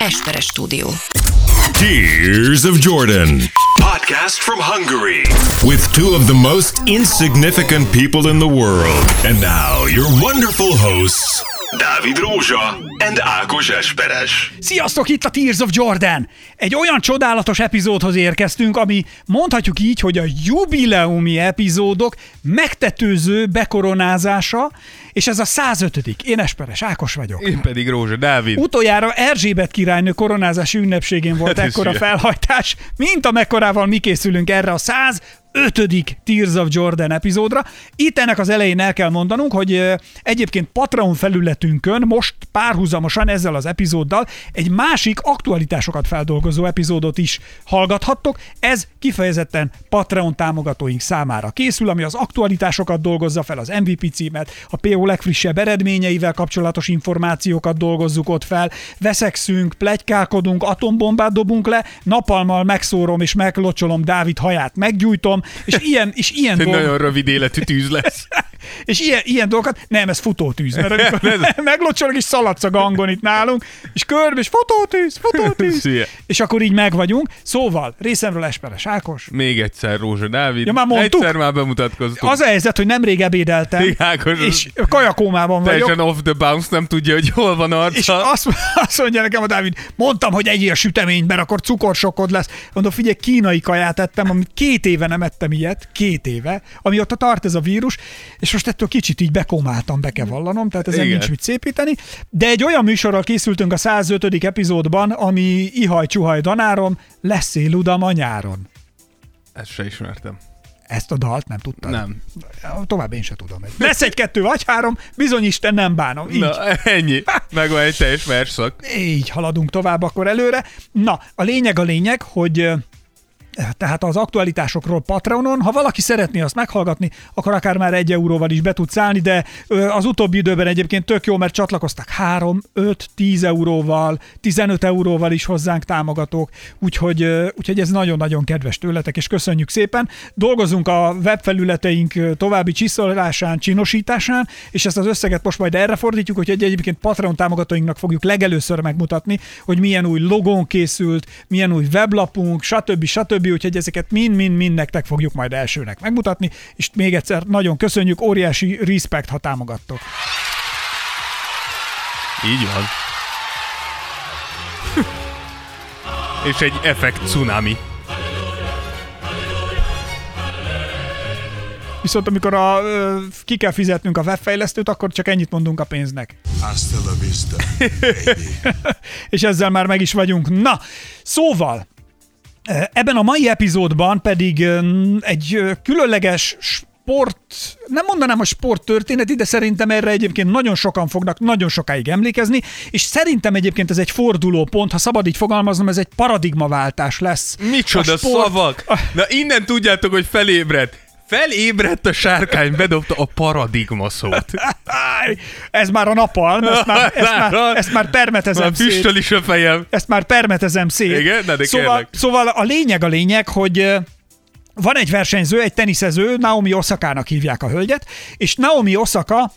Esperes stúdió. Tears of Jordan. Podcast from Hungary. With two of the most insignificant people in the world. And now, your wonderful hosts, Dávid Rózsa and Ákos Esperes. Sziasztok, itt a Tears of Jordan! Egy olyan csodálatos epizódhoz érkeztünk, ami mondhatjuk így, hogy a jubileumi epizódok megtetőző bekoronázása, és ez a 105 Én Esperes Ákos vagyok. Én pedig Rózsa Dávid. Utoljára Erzsébet királynő koronázási ünnepségén volt Hát ekkora felhajtás, mint amekkorával mi készülünk erre a 100 ötödik Tears of Jordan epizódra. Itt ennek az elején el kell mondanunk, hogy egyébként Patreon felületünkön most párhuzamosan ezzel az epizóddal egy másik aktualitásokat feldolgozó epizódot is hallgathattok. Ez kifejezetten Patreon támogatóink számára készül, ami az aktualitásokat dolgozza fel, az MVP címet, a PO legfrissebb eredményeivel kapcsolatos információkat dolgozzuk ott fel, veszekszünk, plegykálkodunk, atombombát dobunk le, napalmal megszórom és meglocsolom Dávid haját, meggyújtom, és ilyen, és ilyen Egy nagyon rövid életű tűz lesz. és ilyen, ilyen dolgokat, nem, ez futótűz, mert amikor meglocsolok és szaladsz a gangon itt nálunk, és körbe, és futótűz, futótűz, és akkor így meg vagyunk. Szóval, részemről Esperes Ákos. Még egyszer Rózsa Dávid. Ja, már mondtuk. Egyszer már bemutatkoztunk. Az a helyzet, hogy nemrég ebédeltem, Igen, Ákos, és kajakómában vagyok, Teljesen off the bounce, nem tudja, hogy hol van arca. és azt, azt mondja nekem a Dávid, mondtam, hogy egyél süteményt, mert akkor cukorsokod lesz. Mondom, figyelj, kínai kaját ettem, amit két éve nem ettem ilyet, két éve, amióta tart ez a vírus, és most ettől kicsit így bekomáltam, be kell vallanom, tehát ezen Igen. nincs mit szépíteni. De egy olyan műsorral készültünk a 105. epizódban, ami ihaj csuhaj danárom, lesz ludam a nyáron. Ezt se ismertem. Ezt a dalt nem tudtad? Nem. Tovább én se tudom. Lesz egy-kettő vagy három, bizony Isten nem bánom. Így. Na, ennyi. Megvan egy teljes versszak. így haladunk tovább akkor előre. Na, a lényeg a lényeg, hogy tehát az aktualitásokról Patreonon, ha valaki szeretné azt meghallgatni, akkor akár már egy euróval is be tudsz állni, de az utóbbi időben egyébként tök jó, mert csatlakoztak 3, 5, 10 euróval, 15 euróval is hozzánk támogatók, úgyhogy, úgyhogy ez nagyon-nagyon kedves tőletek, és köszönjük szépen. Dolgozunk a webfelületeink további csiszolásán, csinosításán, és ezt az összeget most majd erre fordítjuk, hogy egyébként Patreon támogatóinknak fogjuk legelőször megmutatni, hogy milyen új logón készült, milyen új weblapunk, stb. stb. Úgyhogy ezeket mind-mind-mind nektek fogjuk majd elsőnek megmutatni, és még egyszer nagyon köszönjük, óriási respect, ha támogattok. Így van. És egy effekt cunami. Viszont amikor a, ö, ki kell fizetnünk a webfejlesztőt, akkor csak ennyit mondunk a pénznek. Hasta la vista, baby. és ezzel már meg is vagyunk. Na, szóval, ebben a mai epizódban pedig egy különleges sport, nem mondanám, hogy sporttörténeti, de szerintem erre egyébként nagyon sokan fognak nagyon sokáig emlékezni, és szerintem egyébként ez egy fordulópont, ha szabad így fogalmaznom, ez egy paradigmaváltás lesz. Micsoda A sport- szavak! Na innen tudjátok, hogy felébredt. Felébredt a sárkány, bedobta a paradigma szót. Ez már a napalm, ezt már, ezt már, ezt már permetezem Már füstöl is a fejem. Ezt már permetezem szét. Igen? De szóval, kérlek. szóval a lényeg a lényeg, hogy van egy versenyző, egy teniszező, Naomi Osaka-nak hívják a hölgyet, és Naomi Osaka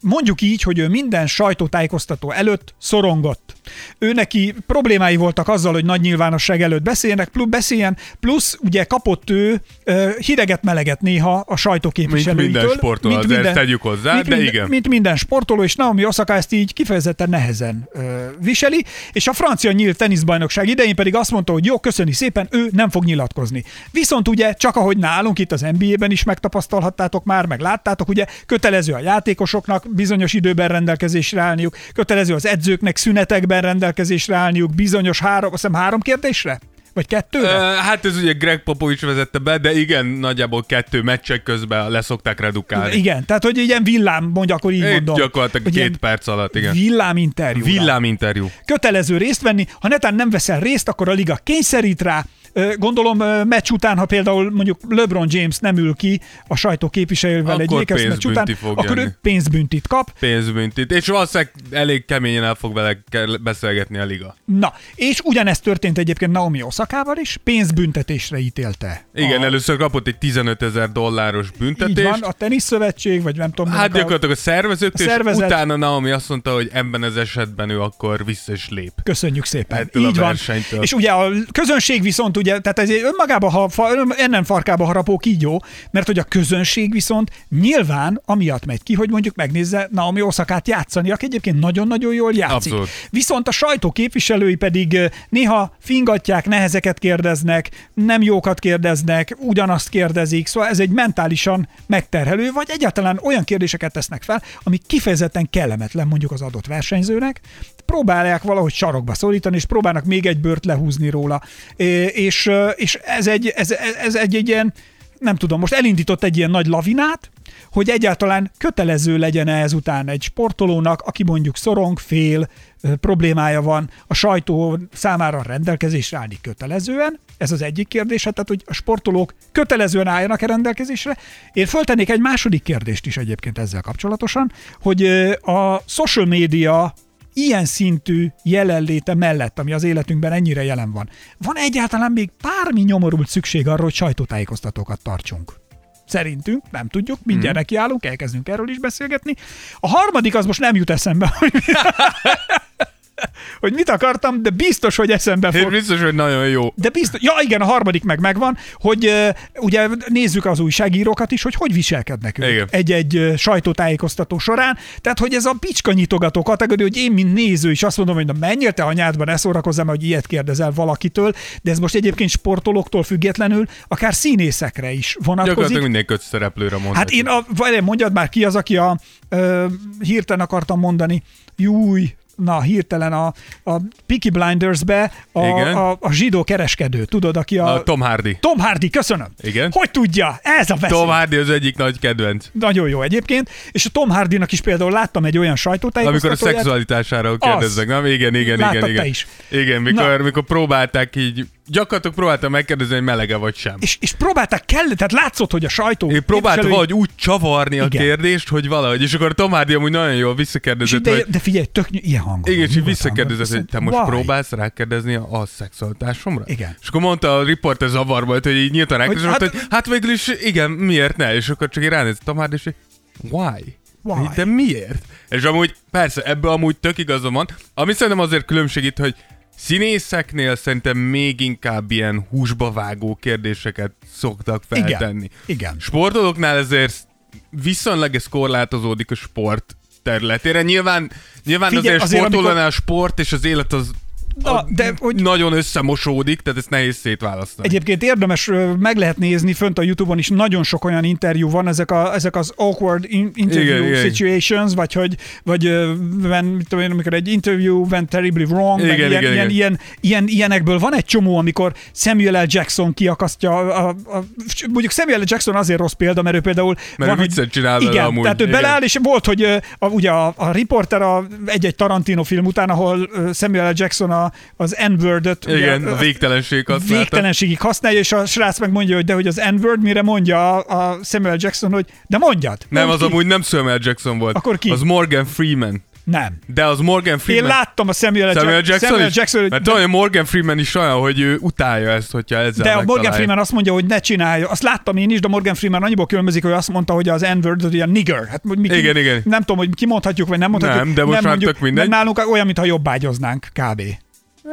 mondjuk így, hogy ő minden sajtótájékoztató előtt szorongott. Ő neki problémái voltak azzal, hogy nagy nyilvánosság előtt beszéljenek, plusz beszéljen, plusz ugye kapott ő ö, hideget-meleget néha a sajtóképviselőitől. Mint minden sportoló, azért tegyük hozzá, mint de minden, igen. Mint minden sportoló, és Naomi Osaka ezt így kifejezetten nehezen ö, viseli, és a francia nyílt teniszbajnokság idején pedig azt mondta, hogy jó, köszöni szépen, ő nem fog nyilatkozni. Viszont ugye, csak ahogy nálunk itt az NBA-ben is megtapasztalhattátok már, meg láttátok, ugye kötelező a játékosoknak bizonyos időben rendelkezésre állniuk, kötelező az edzőknek szünetekben rendelkezésre állniuk, bizonyos három, azt hiszem három kérdésre? Vagy kettőre? Ö, hát ez ugye Greg Popovich vezette be, de igen, nagyjából kettő meccsek közben leszokták redukálni. Igen, tehát hogy ilyen villám, mondja, akkor így Én mondom. gyakorlatilag két perc alatt, igen. Villám interjú. Villám interjú. kötelező részt venni, ha netán nem veszel részt, akkor a liga kényszerít rá, Gondolom meccs után, ha például mondjuk LeBron James nem ül ki a sajtó képviselővel egy Lakers meccs után, fog akkor jönni. ő pénzbüntit kap. Pénzbüntit. És valószínűleg elég keményen el fog vele beszélgetni a liga. Na, és ugyanezt történt egyébként Naomi Osakával is, pénzbüntetésre ítélte. Igen, a, először kapott egy 15 ezer dolláros így büntetést. van, a teniszszövetség, vagy nem tudom. Hát gyakorlatilag a szervezők, a és szervezet- utána Naomi azt mondta, hogy ebben az esetben ő akkor vissza is lép. Köszönjük szépen. Ettől Így van. És ugye a közönség viszont ugye, tehát ez önmagában, ha ennen farkába harapó kígyó, mert hogy a közönség viszont nyilván amiatt megy ki, hogy mondjuk megnézze Naomi Osakát játszani, aki egyébként nagyon-nagyon jól játszik. Abszolút. Viszont a sajtó képviselői pedig néha fingatják, nehezeket kérdeznek, nem jókat kérdeznek, ugyanazt kérdezik, szóval ez egy mentálisan megterhelő, vagy egyáltalán olyan kérdéseket tesznek fel, ami kifejezetten kellemetlen mondjuk az adott versenyzőnek, próbálják valahogy sarokba szorítani, és próbálnak még egy bört lehúzni róla. És, és ez, egy, ez, ez egy, egy ilyen, nem tudom, most elindított egy ilyen nagy lavinát, hogy egyáltalán kötelező legyen -e ezután egy sportolónak, aki mondjuk szorong, fél, problémája van, a sajtó számára rendelkezésre állni kötelezően. Ez az egyik kérdés, hát, tehát hogy a sportolók kötelezően álljanak-e rendelkezésre. Én föltennék egy második kérdést is egyébként ezzel kapcsolatosan, hogy a social media ilyen szintű jelenléte mellett, ami az életünkben ennyire jelen van, van egyáltalán még bármi nyomorult szükség arra, hogy sajtótájékoztatókat tartsunk? Szerintünk, nem tudjuk, mindjárt Mhm. nekiállunk, elkezdünk erről is beszélgetni. A harmadik az most nem jut eszembe, hogy, mit akartam, de biztos, hogy eszembe Én fog. biztos, hogy nagyon jó. De biztos, ja igen, a harmadik meg megvan, hogy ugye nézzük az újságírókat is, hogy hogy viselkednek ők Igen. egy-egy sajtótájékoztató során. Tehát, hogy ez a picska nyitogató kategória, hogy én, mint néző is azt mondom, hogy na menjél te anyádba, ne szórakozzam, hogy ilyet kérdezel valakitől, de ez most egyébként sportolóktól függetlenül akár színészekre is vonatkozik. Gyakorlatilag minden közszereplőre mondhatjuk. Hát én, a, mondjad már ki az, aki a ö, hirtelen akartam mondani, júj, na hirtelen a, a Peaky Blinders-be a, Igen. a, a zsidó kereskedő, tudod, aki a... A Tom Hardy. Tom Hardy, köszönöm. Igen. Hogy tudja? Ez a veszély. Tom Hardy az egyik nagy kedvenc. Nagyon jó egyébként. És a Tom Hardynak is például láttam egy olyan Amikor a sajtótájékoztatóját. szexualitásáról kérdeznek, nem? Igen, igen, Láttad igen, te igen. is. Igen, mikor, Na. mikor próbálták így, gyakorlatilag próbáltam megkérdezni, hogy melege vagy sem. És, és próbálták kell, tehát látszott, hogy a sajtó Én próbáltam képviselői- valahogy úgy csavarni a Igen. kérdést, hogy valahogy, és akkor Tom Hardy amúgy nagyon jól visszakérdezett, de, hogy de figyelj, tök ilyen hangon. igen, és visszakérdezett, hogy te most Why? próbálsz rákérdezni a, a szexualitásomra? Igen. És akkor mondta a riporter zavarba, hogy így nyíltan rákérdezett, hogy, hát, hogy hát végül is igen, miért ne? És akkor csak így ránézett Tom Hardy, és így, why? Why? De miért? És amúgy, persze, ebből amúgy tök igazam van. Ami szerintem azért különbség itt, hogy színészeknél szerintem még inkább ilyen húsba vágó kérdéseket szoktak feltenni. Igen. Igen. Sportolóknál ezért viszonylag ez korlátozódik a sport területére. Nyilván, nyilván Figyelj, azért, azért, sportolónál amikor- a sport és az élet az Na, a, de hogy- nagyon összemosódik, tehát ezt nehéz szétválasztani. Egyébként érdemes, meg lehet nézni, fönt a Youtube-on is nagyon sok olyan interjú van, ezek, a, ezek az awkward in- interview Igen, igen. situations, vagy hogy, vagy when, mit tudom én, amikor egy interview went terribly wrong, Igen, ilyen, igen, ilyen, igen. ilyen, ilyen, ilyenekből van egy csomó, amikor Samuel L. Jackson kiakasztja, a, a, a, mondjuk Samuel L. Jackson azért rossz példa, mert ő például Mert van, viccet csinál igen, amúgy, tehát ő igen. beleáll, és volt, hogy a, ugye a, a riporter a, egy-egy Tarantino film után, ahol Samuel L. Jackson a, az N-word-öt Igen, ugye, a végtelenség használta. végtelenségig használja, és a srác meg mondja, hogy de hogy az N-word, mire mondja a, a Samuel Jackson, hogy de mondjad. Nem, mondd az ki. amúgy nem Samuel Jackson volt. Akkor ki? Az Morgan Freeman. Nem. De az Morgan Én Freeman. láttam a Samuel, Samuel Jack- Jackson, Samuel is? Jackson Mert hogy Morgan Freeman is olyan, hogy ő utálja ezt, hogyha ezzel de a Morgan. Freeman azt mondja, hogy ne csinálja. Azt láttam én is, de Morgan Freeman annyiból különbözik, hogy azt mondta, hogy az N-word, hogy a nigger. Hát, mi, ki- Igen, igen. Nem tudom, hogy kimondhatjuk, vagy nem mondhatjuk. Nem, de most már tök mindegy. Nálunk olyan, mintha jobbágyoznánk kb.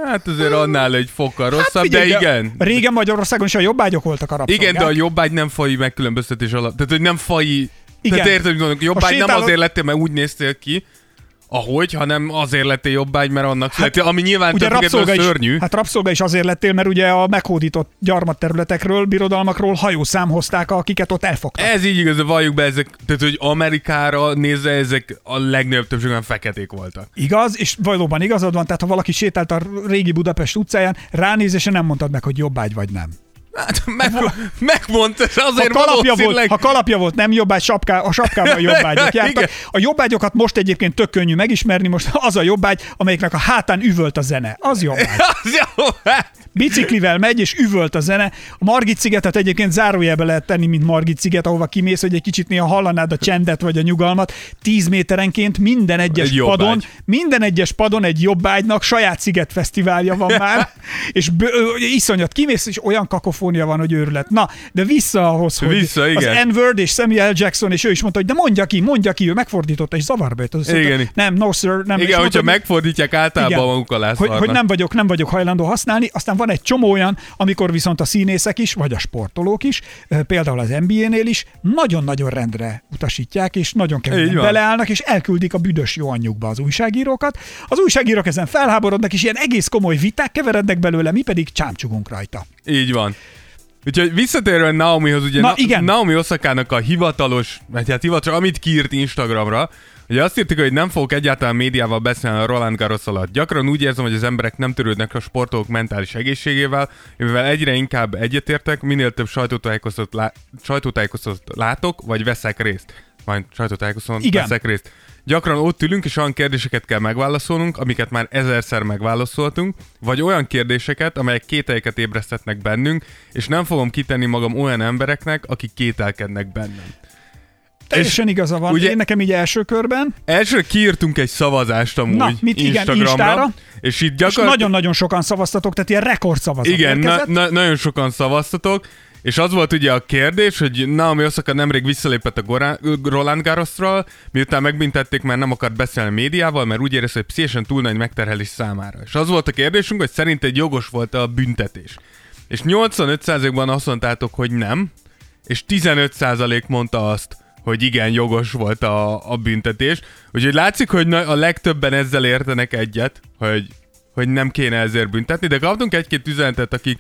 Hát azért annál egy fokkal rosszabb, Hát figyelj, de igen. Régen Magyarországon is a jobbágyok voltak a rabszolgák. Igen, de a jobbágy nem fai megkülönböztetés alatt. Tehát, hogy nem fai... Igen. Tehát érted, hogy jobbágy nem sétáló- azért lettél, mert úgy néztél ki, ahogy, hanem azért lettél jobbágy, mert annak hát, ami nyilván Ugye rabszolga is, szörnyű. hát rabszolga is azért lettél, mert ugye a meghódított gyarmatterületekről, birodalmakról hajószám hozták, akiket ott elfogtak. Ez így igaz, valljuk be, ezek, tehát hogy Amerikára nézve ezek a legnagyobb többségben feketék voltak. Igaz, és valóban igazad van, tehát ha valaki sétált a régi Budapest utcáján, ránézésen nem mondtad meg, hogy jobbágy vagy nem. Hát meg, megmondta, és Ha azért kalapja, volt, valószínűleg... ha kalapja volt, nem jobbágy, sapká, a sapkában jobbágyok jártak. Igen. A jobbágyokat most egyébként tök könnyű megismerni, most az a jobbágy, amelyiknek a hátán üvölt a zene. Az jobbágy. Az biciklivel megy, és üvölt a zene. A Margit szigetet egyébként zárójelbe lehet tenni, mint Margit sziget, ahova kimész, hogy egy kicsit néha hallanád a csendet vagy a nyugalmat. 10 méterenként minden egyes Egy padon, jobbágy. minden egyes padon egy jobbágynak saját szigetfesztiválja van már, és bő, iszonyat kimész, és olyan kakofónia van, hogy őrület. Na, de vissza ahhoz, hogy Vissza, az igen. N-word és Samuel Jackson, és ő is mondta, hogy de mondja ki, mondja ki, ő megfordította, és zavarba jött. Mondta, Igen. Nem, no sir, nem. Igen, mondta, hogyha hogy- megfordítják általában igen. maguk alá hogy, hogy nem vagyok, nem vagyok hajlandó használni. Aztán van egy csomó olyan, amikor viszont a színészek is, vagy a sportolók is, például az NBA-nél is, nagyon-nagyon rendre utasítják, és nagyon keményen beleállnak, és elküldik a büdös jó anyjukba az újságírókat. Az újságírók ezen felháborodnak, és ilyen egész komoly viták keverednek belőle, mi pedig csámcsugunk rajta. Így van. Úgyhogy visszatérve Naomihoz, ugye Na, Na, igen. Naomi Osakának a hivatalos, vagy hát hivatalos, amit kiírt Instagramra, Ugye azt írtuk, hogy nem fogok egyáltalán médiával beszélni a Roland Garros alatt. Gyakran úgy érzem, hogy az emberek nem törődnek a sportolók mentális egészségével, mivel egyre inkább egyetértek, minél több sajtótájékoztatót, lá- sajtótájékoztatót látok, vagy veszek részt. Majd sajtótájékoztatót Igen. veszek részt. Gyakran ott ülünk, és olyan kérdéseket kell megválaszolnunk, amiket már ezerszer megválaszoltunk, vagy olyan kérdéseket, amelyek kételyeket ébresztetnek bennünk, és nem fogom kitenni magam olyan embereknek, akik kételkednek bennem. Teljesen igaza van. ugye- Én nekem így első körben, Első kiírtunk egy szavazást amúgy Na, mit igen, Instagramra, Instára? és itt és gyakorlatilag... nagyon-nagyon sokan szavaztatok, tehát ilyen rekordszavazat Igen, na, na, nagyon sokan szavaztatok, és az volt ugye a kérdés, hogy Naomi Osaka nemrég visszalépett a Gorá- Roland Garrosról, miután megbüntették, mert nem akart beszélni a médiával, mert úgy érezte, hogy pszichésen túl nagy megterhelés számára. És az volt a kérdésünk, hogy szerinted jogos volt a büntetés. És 85%-ban azt mondtátok, hogy nem, és 15% mondta azt, hogy igen, jogos volt a, a büntetés. Úgyhogy látszik, hogy a legtöbben ezzel értenek egyet, hogy, hogy nem kéne ezért büntetni, de kaptunk egy-két üzenetet, akik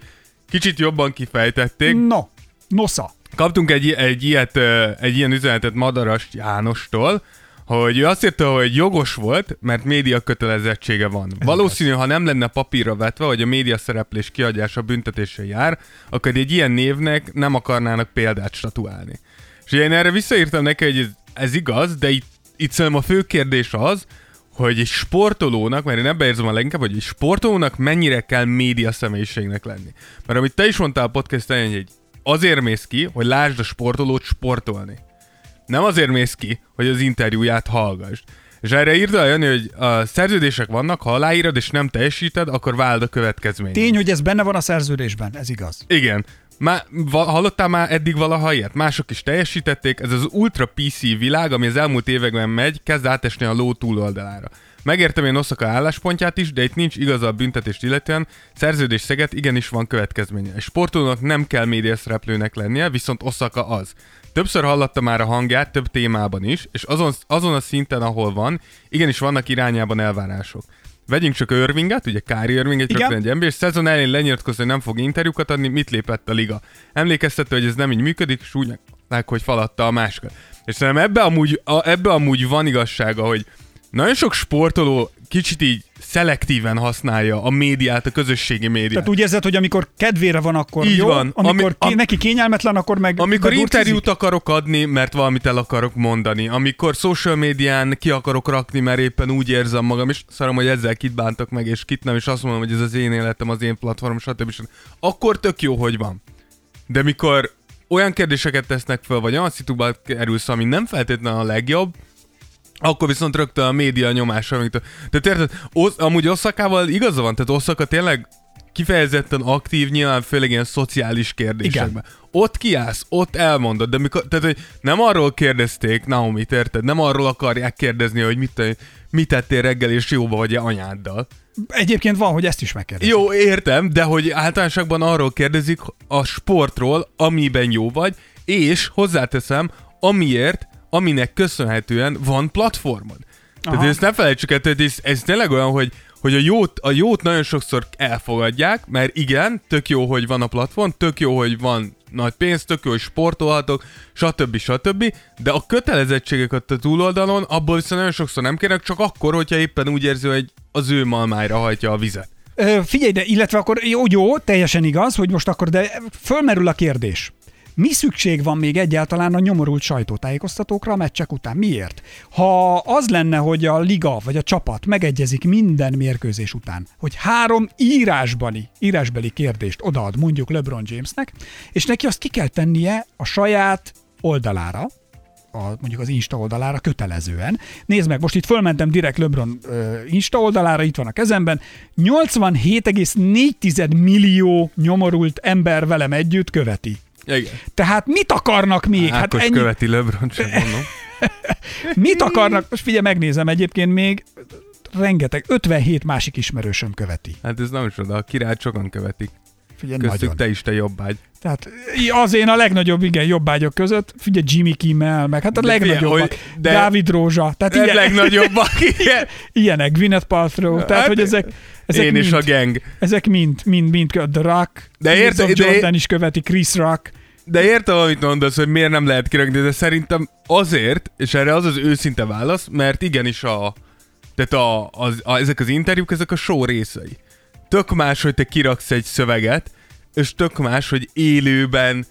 kicsit jobban kifejtették. No, nosza. Kaptunk egy, egy, ilyet, egy ilyen üzenetet Madaras Jánostól, hogy ő azt írta, hogy jogos volt, mert média kötelezettsége van. Valószínű, ha nem lenne papírra vetve, hogy a média szereplés kiadása büntetése jár, akkor egy ilyen névnek nem akarnának példát statuálni. És én erre visszaírtam neki, hogy ez, ez igaz, de itt, itt szerintem a fő kérdés az, hogy egy sportolónak, mert én ebbe érzem a leginkább, hogy egy sportolónak mennyire kell média személyiségnek lenni. Mert amit te is mondtál a podcast elején, hogy azért mész ki, hogy lásd a sportolót sportolni. Nem azért mész ki, hogy az interjúját hallgass. És erre írta a Jani, hogy a szerződések vannak, ha aláírod és nem teljesíted, akkor váld a következményt. Tény, hogy ez benne van a szerződésben, ez igaz. Igen. Má, va, hallottál már eddig valaha ilyet? Mások is teljesítették. Ez az ultra PC világ, ami az elmúlt években megy, kezd átesni a ló túloldalára. Megértem én Oszaka álláspontját is, de itt nincs igaza a büntetést illetően. Szerződés szeget igenis van következménye. Egy sportolónak nem kell médiaszereplőnek lennie, viszont Oszaka az. Többször hallotta már a hangját több témában is, és azon, azon a szinten, ahol van, igenis vannak irányában elvárások. Vegyünk csak Irvinget, ugye Kári Irving, egy Igen. rögtön egy ember, és szezon elején lenyilatkozta, hogy nem fog interjúkat adni, mit lépett a liga. Emlékeztető, hogy ez nem így működik, és úgy meg, hogy falatta a másikat. És szerintem ebbe amúgy, a, ebbe amúgy van igazsága, hogy nagyon sok sportoló kicsit így szelektíven használja a médiát, a közösségi médiát. Tehát úgy érzed, hogy amikor kedvére van, akkor Így jó, van. amikor Ami- am- neki kényelmetlen, akkor meg Amikor bedurcizik. interjút akarok adni, mert valamit el akarok mondani. Amikor social médián ki akarok rakni, mert éppen úgy érzem magam, és szarom, hogy ezzel kit bántak meg, és kit nem, és azt mondom, hogy ez az én életem, az én platform, stb. stb. Akkor tök jó, hogy van. De mikor olyan kérdéseket tesznek fel, vagy olyan szituba kerülsz, ami nem feltétlenül a legjobb, akkor viszont rögtön a média nyomása. Amit tehát érted, Osz, amúgy Oszakával igaza van, tehát Oszaka tényleg kifejezetten aktív, nyilván főleg ilyen szociális kérdésekben. Ott kiállsz, ott elmondod, de mikor, tehát hogy nem arról kérdezték Naomi, érted? Nem arról akarják kérdezni, hogy mit, mit tettél reggel, és jóba vagy-e anyáddal. Egyébként van, hogy ezt is megkérdezik. Jó, értem, de hogy általánosságban arról kérdezik a sportról, amiben jó vagy, és hozzáteszem, amiért, aminek köszönhetően van platformod. Tehát Aha. ezt ne felejtsük el, tehát ez, ez tényleg olyan, hogy, hogy a, jót, a jót nagyon sokszor elfogadják, mert igen, tök jó, hogy van a platform, tök jó, hogy van nagy pénz, tök jó, hogy sportolhatok, stb. stb. De a kötelezettségeket a túloldalon, abból viszont nagyon sokszor nem kérek, csak akkor, hogyha éppen úgy érzi, hogy az ő malmára hajtja a vizet. Ö, figyelj, de illetve akkor jó, jó, teljesen igaz, hogy most akkor, de fölmerül a kérdés. Mi szükség van még egyáltalán a nyomorult sajtótájékoztatókra a meccsek után? Miért? Ha az lenne, hogy a liga vagy a csapat megegyezik minden mérkőzés után, hogy három írásbeli, írásbeli kérdést odaad mondjuk LeBron Jamesnek, és neki azt ki kell tennie a saját oldalára, a, mondjuk az Insta oldalára kötelezően. Nézd meg, most itt fölmentem direkt LeBron ö, Insta oldalára, itt van a kezemben. 87,4 millió nyomorult ember velem együtt követi. Igen. Tehát mit akarnak még? Hát ennyi... követi LeBron, sem mondom. mit akarnak? Most figyelj, megnézem egyébként még rengeteg, 57 másik ismerősöm követi. Hát ez nem csoda, a királyt sokan követik. Figyelj, Köztük nagyon. te is te jobbágy. Tehát az én a legnagyobb, igen, jobbágyok között, figyelj Jimmy Kimmel, meg hát a De legnagyobbak, figyelj, hogy- de- Dávid Rózsa, tehát De ilyen, legnagyobbak, igen. ilyenek, Gwyneth Paltrow, tehát Hát, hogy ezek, ezek Én mind, és a gang. ezek mind, mind, mind, The Rock, De érte- de- Jordan is követi, Chris Rock, De értem, amit mondasz, hogy miért nem lehet kirakni, de szerintem azért, és erre az az őszinte válasz, mert igenis a, tehát a, az, a, ezek az interjúk, ezek a show részei. Tök más, hogy te kiraksz egy szöveget, és tök más, hogy élőben,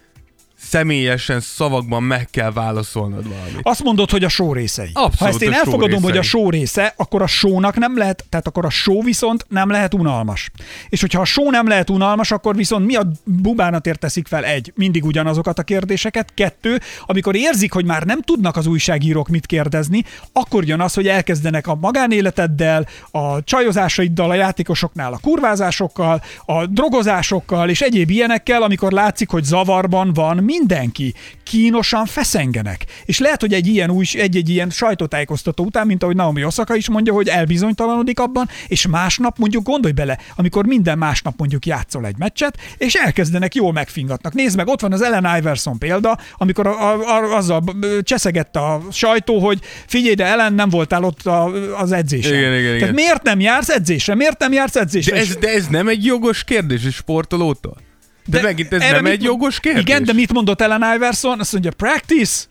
személyesen, szavakban meg kell válaszolnod valamit. Azt mondod, hogy a show részei. Abszolút ha ezt én elfogadom, hogy a részei. show része, akkor a shownak nem lehet, tehát akkor a show viszont nem lehet unalmas. És hogyha a show nem lehet unalmas, akkor viszont mi a bubánatért teszik fel? Egy, mindig ugyanazokat a kérdéseket. Kettő, amikor érzik, hogy már nem tudnak az újságírók mit kérdezni, akkor jön az, hogy elkezdenek a magánéleteddel, a csajozásaiddal, a játékosoknál, a kurvázásokkal, a drogozásokkal és egyéb ilyenekkel, amikor látszik, hogy zavarban van mindenki. Kínosan feszengenek. És lehet, hogy egy ilyen új, egy-egy ilyen sajtótájékoztató után, mint ahogy Naomi Osaka is mondja, hogy elbizonytalanodik abban, és másnap mondjuk gondolj bele, amikor minden másnap mondjuk játszol egy meccset, és elkezdenek jól megfingatnak. Nézd meg, ott van az Ellen Iverson példa, amikor a, a, a, azzal cseszegett a sajtó, hogy figyelj, de Ellen nem voltál ott a, az edzésen. Igen, igen, Tehát igen. miért nem jársz edzésre? Miért nem jársz edzésre? De ez, de ez nem egy jogos kérdés egy sportolótól? De, de megint ez nem egy jogos kérdés? Igen, de mit mondott Ellen Iverson? Azt mondja, practice.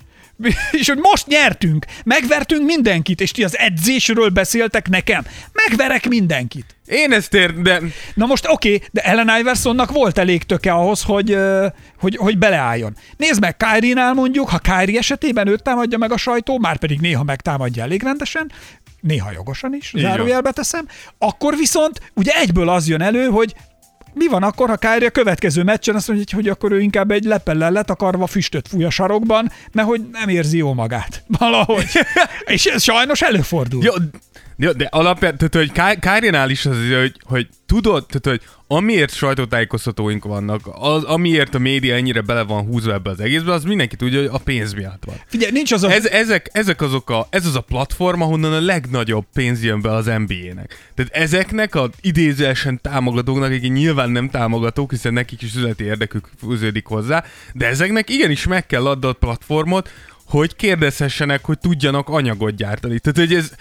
És hogy most nyertünk, megvertünk mindenkit, és ti az edzésről beszéltek nekem. Megverek mindenkit. Én ezt ér, de Na most oké, okay, de Ellen Iversonnak volt elég töke ahhoz, hogy, hogy, hogy beleálljon. Nézd meg, Kyrie-nál mondjuk, ha Kyrie esetében őt támadja meg a sajtó, már pedig néha megtámadja elég rendesen, néha jogosan is, zárójelbe teszem, akkor viszont ugye egyből az jön elő, hogy mi van akkor, ha Kyrie a következő meccsen azt mondja, hogy akkor ő inkább egy lepellel letakarva füstöt fúj a sarokban, mert hogy nem érzi jó magát. Valahogy. És ez sajnos előfordul. Jó, jó de alapján, tehát hogy Ky- Kyrie-nál is az, hogy, hogy tudod, tehát hogy amiért sajtótájékoztatóink vannak, az, amiért a média ennyire bele van húzva ebbe az egészbe, az mindenki tudja, hogy a pénz miatt van. Figyelj, nincs az a... Ez, ezek, ezek azok a, ez az a platform, ahonnan a legnagyobb pénz jön be az NBA-nek. Tehát ezeknek a idézőesen támogatóknak, akik nyilván nem támogatók, hiszen nekik is üzleti érdekük fűződik hozzá, de ezeknek igenis meg kell adni a platformot, hogy kérdezhessenek, hogy tudjanak anyagot gyártani. Tehát, hogy ez,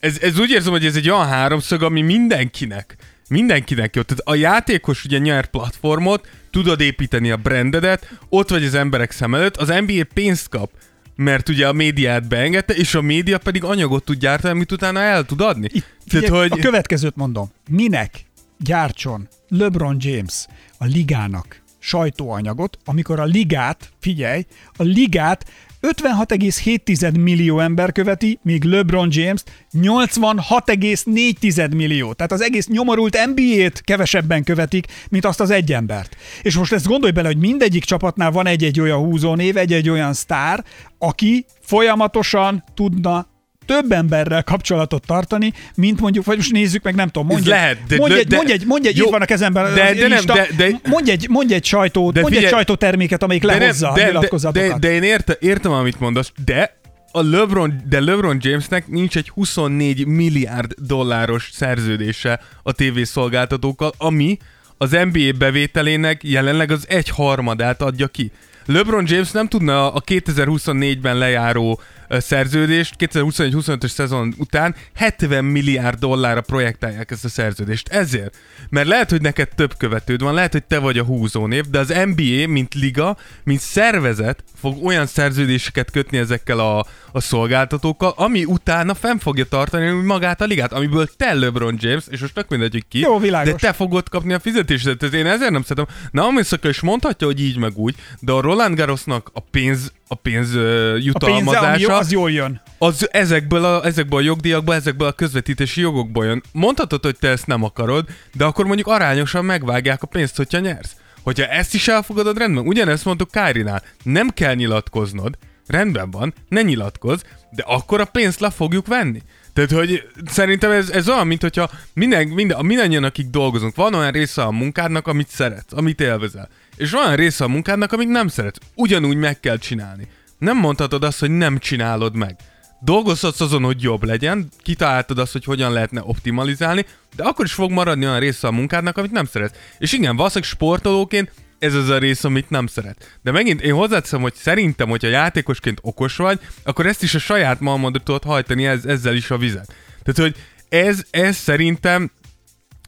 ez, ez úgy érzem, hogy ez egy olyan háromszög, ami mindenkinek, mindenkinek jó. Tehát a játékos ugye nyer platformot, tudod építeni a brandedet, ott vagy az emberek szem előtt, az NBA pénzt kap, mert ugye a médiát beengedte, és a média pedig anyagot tud gyártani, amit utána el tud adni. Itt, Tehát, figyelj, hogy... A következőt mondom. Minek gyártson LeBron James a ligának sajtóanyagot, amikor a ligát, figyelj, a ligát 56,7 millió ember követi, míg LeBron James 86,4 millió. Tehát az egész nyomorult NBA-t kevesebben követik, mint azt az egy embert. És most ezt gondolj bele, hogy mindegyik csapatnál van egy-egy olyan húzónév, egy-egy olyan sztár, aki folyamatosan tudna több emberrel kapcsolatot tartani, mint mondjuk, vagy most nézzük meg, nem tudom, mondj, egy, lehet, de- mondj, de- egy, de- mondj egy, mondj egy, jó, itt van a kezemben de- de nem, de- de- mondj egy, mondj egy sajtót, De mondj egy figyelj- sajtóterméket, amelyik nem, lehozza a de, de, de, de én érte, értem, amit mondasz, de a LeBron, de LeBron Jamesnek nincs egy 24 milliárd dolláros szerződése a tévészolgáltatókkal, ami az NBA bevételének jelenleg az egy harmadát adja ki. LeBron James nem tudna a 2024-ben lejáró szerződést 2021-25-ös szezon után 70 milliárd dollárra projektálják ezt a szerződést. Ezért. Mert lehet, hogy neked több követőd van, lehet, hogy te vagy a húzónév, de az NBA, mint liga, mint szervezet fog olyan szerződéseket kötni ezekkel a, a szolgáltatókkal, ami utána fenn fogja tartani magát a ligát, amiből te LeBron James, és most tök mindegy, hogy ki, Jó, világos. de te fogod kapni a fizetésedet. Én ezért nem szeretem. Naomi Osaka is mondhatja, hogy így meg úgy, de a Roland Garrosnak a pénz, a pénz uh, A pénze, jutalmazása, az jól jön. az ezekből a, ezekből a jogdíjakból, ezekből a közvetítési jogokból jön. Mondhatod, hogy te ezt nem akarod, de akkor mondjuk arányosan megvágják a pénzt, hogyha nyersz. Hogyha ezt is elfogadod, rendben. Ugyanezt mondtuk Kárinál. Nem kell nyilatkoznod, rendben van, ne nyilatkozz, de akkor a pénzt le fogjuk venni. Tehát, hogy szerintem ez, ez olyan, mint hogyha minden, minden, mindannyian, akik dolgozunk, van olyan része a munkádnak, amit szeretsz, amit élvezel. És olyan része a munkádnak, amit nem szeretsz. Ugyanúgy meg kell csinálni. Nem mondhatod azt, hogy nem csinálod meg. Dolgozhatsz azon, hogy jobb legyen, kitaláltad azt, hogy hogyan lehetne optimalizálni, de akkor is fog maradni olyan része a munkádnak, amit nem szeretsz. És igen, valószínűleg sportolóként ez az a rész, amit nem szeret. De megint én hozzáteszem, hogy szerintem, hogyha játékosként okos vagy, akkor ezt is a saját malmodra tudod hajtani ez, ezzel is a vizet. Tehát, hogy ez, ez szerintem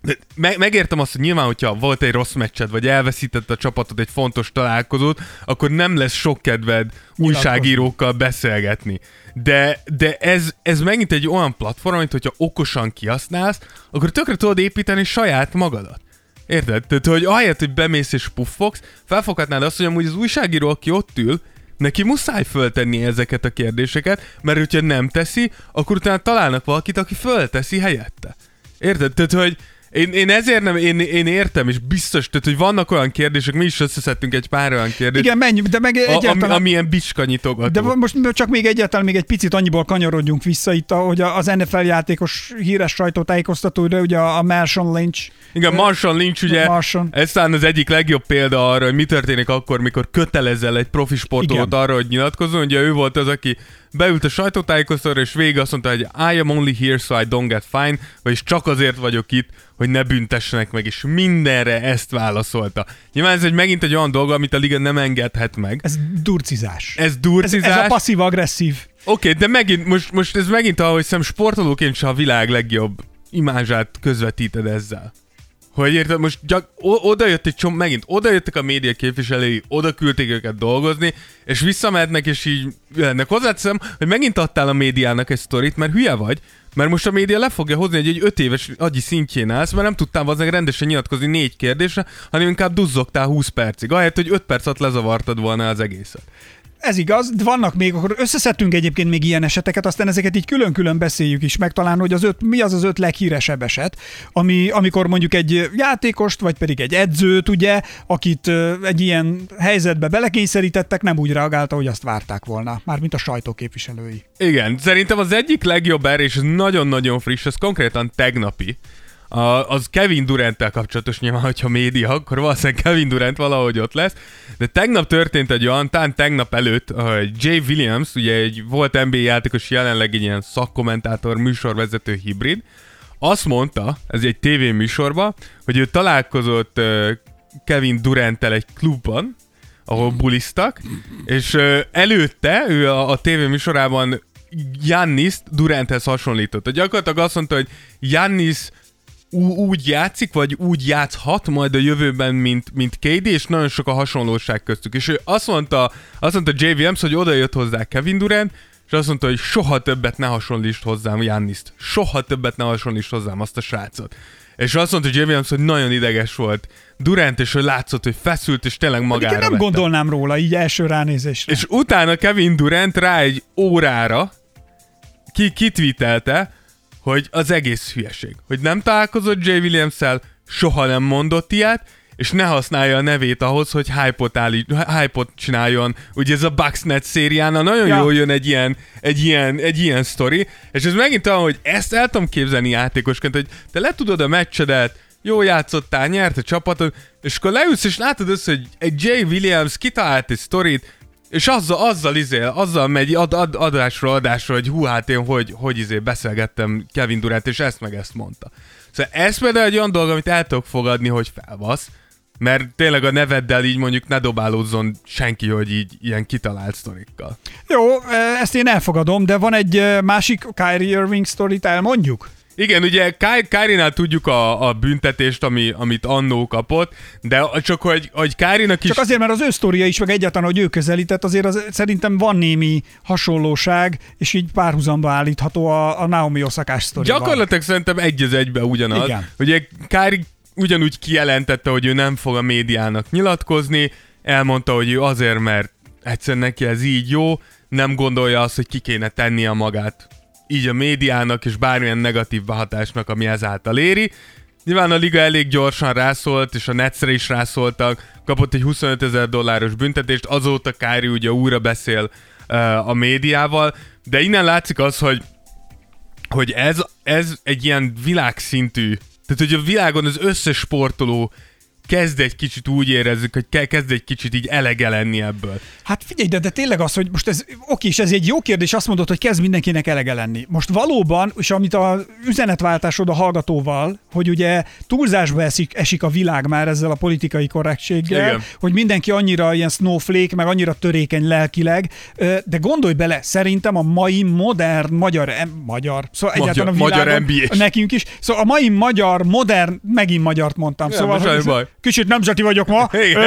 de me- megértem azt, hogy nyilván, hogyha volt egy rossz meccsed, vagy elveszített a csapatod egy fontos találkozót, akkor nem lesz sok kedved újságírókkal beszélgetni. De, de ez, ez megint egy olyan platform, amit hogyha okosan kihasználsz, akkor tökre tudod építeni saját magadat. Érted? Tehát, hogy ahelyett, hogy bemész és puffogsz, felfoghatnád azt, hogy amúgy az újságíró, aki ott ül, neki muszáj föltenni ezeket a kérdéseket, mert hogyha nem teszi, akkor utána találnak valakit, aki fölteszi helyette. Érted? Tehát, hogy én, én ezért nem, én, én értem, és biztos, tehát, hogy vannak olyan kérdések, mi is összeszedtünk egy pár olyan kérdést, Igen, menjünk, de meg a, ami, egyáltalán... amilyen bicskanyitogató. De most csak még egyáltalán még egy picit annyiból kanyarodjunk vissza itt, hogy az NFL játékos híres sajtótájékoztatóra, ugye a Marshawn Lynch. Igen, Marshall Lynch ugye, Marshawn. ez talán az egyik legjobb példa arra, hogy mi történik akkor, mikor kötelezel egy profi sportolót arra, hogy nyilatkozzon. Ugye ő volt az, aki beült a sajtótájékoztatóra, és végig azt mondta, hogy I am only here so I don't get fine, vagyis csak azért vagyok itt, hogy ne büntessenek meg, és mindenre ezt válaszolta. Nyilván ez egy megint egy olyan dolog, amit a liga nem engedhet meg. Ez durcizás. Ez ez, durcizás. ez a passzív-agresszív. Oké, okay, de megint, most, most ez megint, ahogy szem sportolóként se a világ legjobb imázsát közvetíted ezzel. Hogy érted, most gyak, o- oda jött egy csomó, megint oda jöttek a média képviselői, oda küldték őket dolgozni, és visszamehetnek, és így jönnek. Hozzáteszem, hogy megint adtál a médiának egy sztorit, mert hülye vagy, mert most a média le fogja hozni, hogy egy öt éves agyi szintjén állsz, mert nem tudtál valószínűleg rendesen nyilatkozni négy kérdésre, hanem inkább duzzogtál 20 percig, ahelyett, hogy 5 perc alatt lezavartad volna az egészet. Ez igaz, de vannak még, akkor összeszedtünk egyébként még ilyen eseteket, aztán ezeket így külön-külön beszéljük is meg talán, hogy az öt, mi az az öt leghíresebb eset, ami, amikor mondjuk egy játékost, vagy pedig egy edzőt, ugye, akit egy ilyen helyzetbe belekényszerítettek, nem úgy reagálta, hogy azt várták volna, mármint a sajtóképviselői. Igen, szerintem az egyik legjobb erre, és nagyon-nagyon friss, ez konkrétan tegnapi, a, az Kevin durant kapcsolatos nyilván, hogyha média, akkor valószínűleg Kevin Durant valahogy ott lesz. De tegnap történt egy olyan, talán tegnap előtt, hogy Jay Williams, ugye egy volt NBA játékos, jelenleg egy ilyen szakkommentátor, műsorvezető hibrid, azt mondta, ez egy tévéműsorban, hogy ő találkozott ö, Kevin Duranttel egy klubban, ahol buliztak, és ö, előtte ő a, a tévéműsorában Jannis Duranthez hasonlított. Gyakorlatilag azt mondta, hogy Jannis úgy játszik, vagy úgy játszhat majd a jövőben, mint, mint KD, és nagyon sok a hasonlóság köztük. És ő azt mondta, azt mondta J. Williams, hogy oda jött hozzá Kevin Durant, és azt mondta, hogy soha többet ne hasonlítsd hozzám Janniszt. Soha többet ne hasonlítsd hozzám azt a srácot. És azt mondta J. Williams, hogy nagyon ideges volt Durant, és hogy látszott, hogy feszült, és tényleg Magára magára nem vette. gondolnám róla így első ránézésre. És utána Kevin Durant rá egy órára ki kitvítelte, hogy az egész hülyeség. Hogy nem találkozott Jay williams soha nem mondott ilyet, és ne használja a nevét ahhoz, hogy hype-ot, állít, hype-ot csináljon. Ugye ez a Bucksnet szériánál nagyon ja. jól jön egy ilyen, egy, ilyen, egy ilyen sztori, és ez megint olyan, hogy ezt el tudom képzelni játékosként, hogy te le tudod a meccsedet, jó játszottál, nyert a csapatod, és akkor leülsz és látod össze, hogy egy Jay Williams kitalált egy sztorit, és azzal, azzal izél, azzal megy ad, ad, adásról adásról, hogy hú, hát én hogy, hogy izé beszélgettem Kevin Durant, és ezt meg ezt mondta. Szóval ez például egy olyan dolog, amit el tudok fogadni, hogy felvasz, Mert tényleg a neveddel így mondjuk ne dobálózzon senki, hogy így ilyen kitalált sztorikkal. Jó, eh, ezt én elfogadom, de van egy eh, másik Kyrie Irving sztorit, elmondjuk? Igen, ugye Kyrie-nál tudjuk a, a büntetést, ami, amit annó kapott, de csak hogy, hogy Kyrie-nak is... Csak azért, mert az ő sztoria is, meg egyáltalán, hogy ő közelített, azért az, szerintem van némi hasonlóság, és így párhuzamba állítható a, a Naomi Osakás sztorival. Gyakorlatilag szerintem egy az egybe ugyanaz. Igen. Ugye Kyrie ugyanúgy kijelentette, hogy ő nem fog a médiának nyilatkozni, elmondta, hogy ő azért, mert egyszerűen neki ez így jó, nem gondolja azt, hogy ki kéne tennie magát így a médiának és bármilyen negatív behatásnak, ami ezáltal éri. Nyilván a liga elég gyorsan rászólt, és a Netsre is rászóltak, kapott egy 25 ezer dolláros büntetést, azóta Kári ugye újra beszél uh, a médiával, de innen látszik az, hogy hogy ez, ez egy ilyen világszintű, tehát hogy a világon az összes sportoló kezd egy kicsit úgy érezzük, hogy ke- kezd egy kicsit így elege lenni ebből. Hát figyelj, de, de tényleg az, hogy most ez, oké, és ez egy jó kérdés, azt mondod, hogy kezd mindenkinek elege lenni. Most valóban, és amit a üzenetváltásod a hallgatóval, hogy ugye túlzásba esik, esik a világ már ezzel a politikai korrektséggel, Igen. hogy mindenki annyira ilyen snowflake, meg annyira törékeny lelkileg, de gondolj bele, szerintem a mai modern magyar, em, magyar, szóval Magyar- egyáltalán a magyar világon, NBA-s. nekünk is, szóval a mai magyar, modern, megint magyart mondtam, Ja, szóval baj. Kicsit nemzeti vagyok ma, Igen.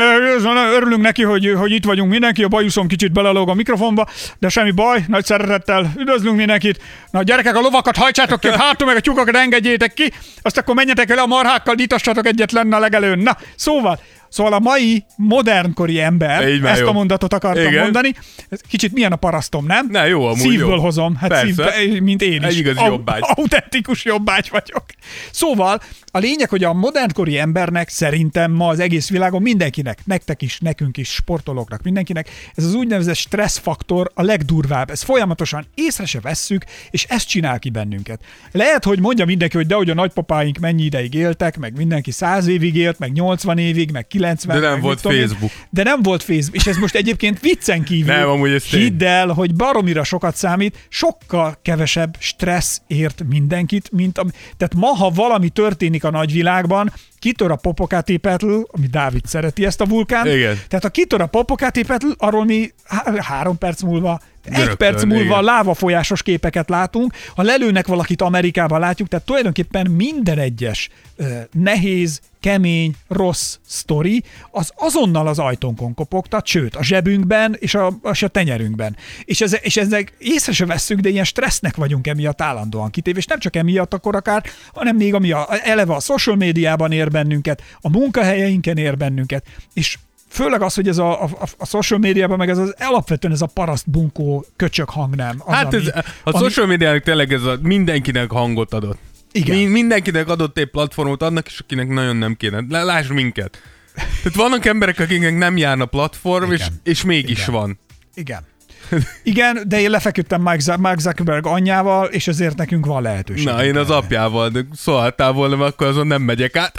Örülünk neki, hogy, hogy itt vagyunk mindenki, a bajuszom kicsit belelóg a mikrofonba, de semmi baj, nagy szeretettel üdvözlünk mindenkit. Na gyerekek, a lovakat hajtsátok ki, hátul meg a tyúkokat engedjétek ki, azt akkor menjetek el a marhákkal, nyitassatok egyet lenne a legelőn. Na, szóval, Szóval a mai modernkori ember, Így ezt jó. a mondatot akartam Igen. mondani, ez kicsit milyen a parasztom, nem? Ne, jó, amúgy Szívből jó. hozom, hát Persze. szívbe, mint én is. Egy igazi jobbágy. Autentikus jobbágy vagyok. Szóval a lényeg, hogy a modernkori embernek szerintem ma az egész világon mindenkinek, nektek is, nekünk is, sportolóknak, mindenkinek, ez az úgynevezett stresszfaktor a legdurvább. Ez folyamatosan észre se vesszük, és ezt csinál ki bennünket. Lehet, hogy mondja mindenki, hogy de hogy a nagypapáink mennyi ideig éltek, meg mindenki száz évig élt, meg 80 évig, meg 90. De nem volt tudom én. Facebook. De nem volt Facebook, és ez most egyébként viccen kívül. Nem, amúgy ez tény. Hidd el, hogy baromira sokat számít, sokkal kevesebb stressz ért mindenkit, mint am- Tehát ma, ha valami történik a nagyvilágban, kitör a Popocatépetl, ami Dávid szereti ezt a vulkán. Igen. Tehát ha kitör a Popocatépetl, arról mi há- három perc múlva egy Rögtön, perc múlva igen. lávafolyásos képeket látunk, ha lelőnek valakit Amerikában látjuk, tehát tulajdonképpen minden egyes nehéz, kemény, rossz sztori, az azonnal az ajtónkon kopogtat, sőt, a zsebünkben és a, és a tenyerünkben. És, ez, és ezek észre se vesszük, de ilyen stressznek vagyunk emiatt állandóan kitéve, és nem csak emiatt akkor akár, hanem még ami a, eleve a social médiában ér bennünket, a munkahelyeinken ér bennünket, és Főleg az, hogy ez a, a, a social médiában, meg ez az alapvetően ez a paraszt bunkó köcsök hang nem. Az, Hát ez, a ami- social médiának tényleg ez a mindenkinek hangot adott. Igen. Mi, mindenkinek adott egy platformot, annak is, akinek nagyon nem kéne. Lásd minket. Tehát vannak emberek, akiknek nem járna platform, és, Igen. és mégis Igen. van. Igen. Igen, de én lefeküdtem Mark Zuck- Mark Zuckerberg anyjával, és ezért nekünk van lehetőség. Na, én az apjával, de szóltál volna, akkor azon nem megyek át.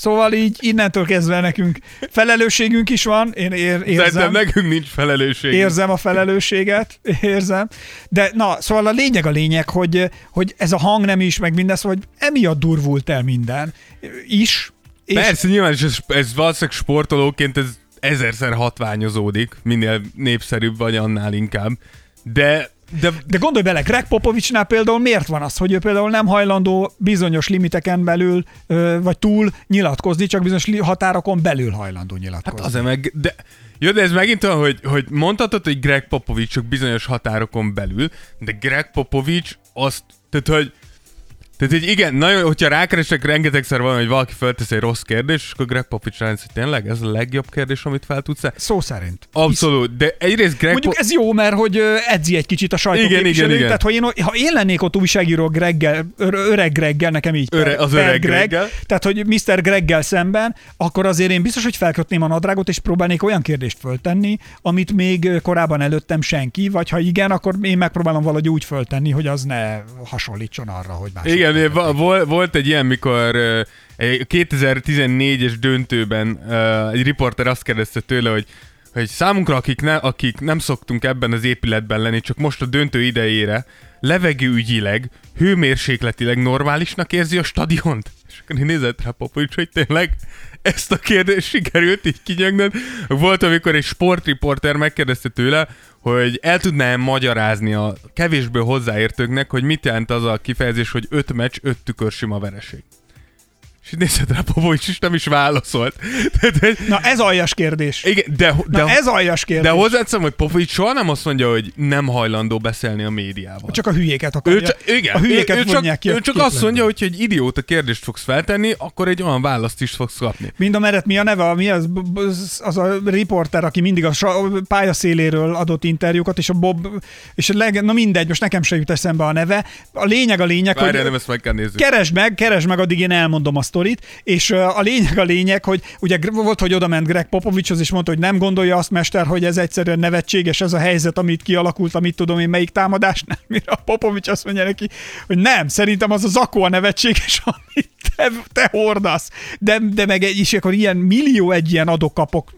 Szóval így innentől kezdve nekünk felelősségünk is van, én ér, Szerintem érzem. nekünk nincs felelősség. Érzem a felelősséget, érzem. De na, szóval a lényeg a lényeg, hogy, hogy ez a hang nem is, meg minden, szóval hogy emiatt durvult el minden is. És Persze, nyilván, és ez, ez valószínűleg sportolóként ez ezerszer hatványozódik, minél népszerűbb vagy, annál inkább. De, de De gondolj bele, Greg Popovicsnál például miért van az, hogy ő például nem hajlandó bizonyos limiteken belül, vagy túl nyilatkozni, csak bizonyos határokon belül hajlandó nyilatkozni. Hát azért meg, de, jó, de ez megint olyan, hogy, hogy mondhatod, hogy Greg Popovich csak bizonyos határokon belül, de Greg Popovich azt, tehát hogy tehát hogy igen, nagyon, hogyha rákeresek rengetegszer van, hogy valaki feltesz egy rossz kérdés, és akkor Greg Popovich rájönsz, hogy tényleg ez a legjobb kérdés, amit fel tudsz Szó szerint. Abszolút, de egyrészt Greg Mondjuk Po- ez jó, mert hogy edzi egy kicsit a sajtóképviselőt. Igen, igen, igen. Tehát ha én, ha én lennék ott újságíró Greggel, öreg Greggel, nekem így Öre- az öreg Greggel. tehát hogy Mr. Greggel szemben, akkor azért én biztos, hogy felkötném a nadrágot, és próbálnék olyan kérdést föltenni, amit még korábban előttem senki, vagy ha igen, akkor én megpróbálom valahogy úgy föltenni, hogy az ne hasonlítson arra, hogy más. Igen, vol- volt egy ilyen, mikor ö, egy 2014-es döntőben egy riporter azt kérdezte tőle, hogy hogy számunkra, akik, ne, akik nem szoktunk ebben az épületben lenni, csak most a döntő idejére levegőügyileg, hőmérsékletileg normálisnak érzi a stadiont? És akkor nézett rá Popovics, hogy tényleg ezt a kérdést sikerült így kinyögnöd. Volt, amikor egy sportriporter megkérdezte tőle, hogy el tudná magyarázni a kevésbé hozzáértőknek, hogy mit jelent az a kifejezés, hogy öt meccs, öt tükörsima vereség. És nézett rá Popovics, és nem is válaszolt. Na ez aljas kérdés. igen, de, de, Na ez aljas kérdés. de hozzáteszem, hogy Popovics soha nem azt mondja, hogy nem hajlandó beszélni a médiával. Csak a hülyéket ő akarja. csak, igen, a hülyéket ő, ő csak, ki ő csak azt mondja, hogy egy idióta kérdést fogsz feltenni, akkor egy olyan választ is fogsz kapni. Mind a mellett mi a neve, mi az, az a riporter, aki mindig a sa- pályaszéléről adott interjúkat, és a Bob, és a leg, na mindegy, most nekem se jut eszembe a neve. A lényeg a lényeg, Várjál, hogy nem ezt meg kell nézni. keresd meg, keresd meg, addig én elmondom a sztorit, és a lényeg a lényeg, hogy ugye volt, hogy oda ment Greg Popovicshoz, és mondta, hogy nem gondolja azt, mester, hogy ez egyszerűen nevetséges, ez a helyzet, amit kialakult, amit tudom én, melyik támadás, nem, mire a Popovics azt mondja neki, hogy nem, szerintem az a zakó a nevetséges, amit te, te hordasz. De, de meg egy is, akkor ilyen millió egy ilyen adokapok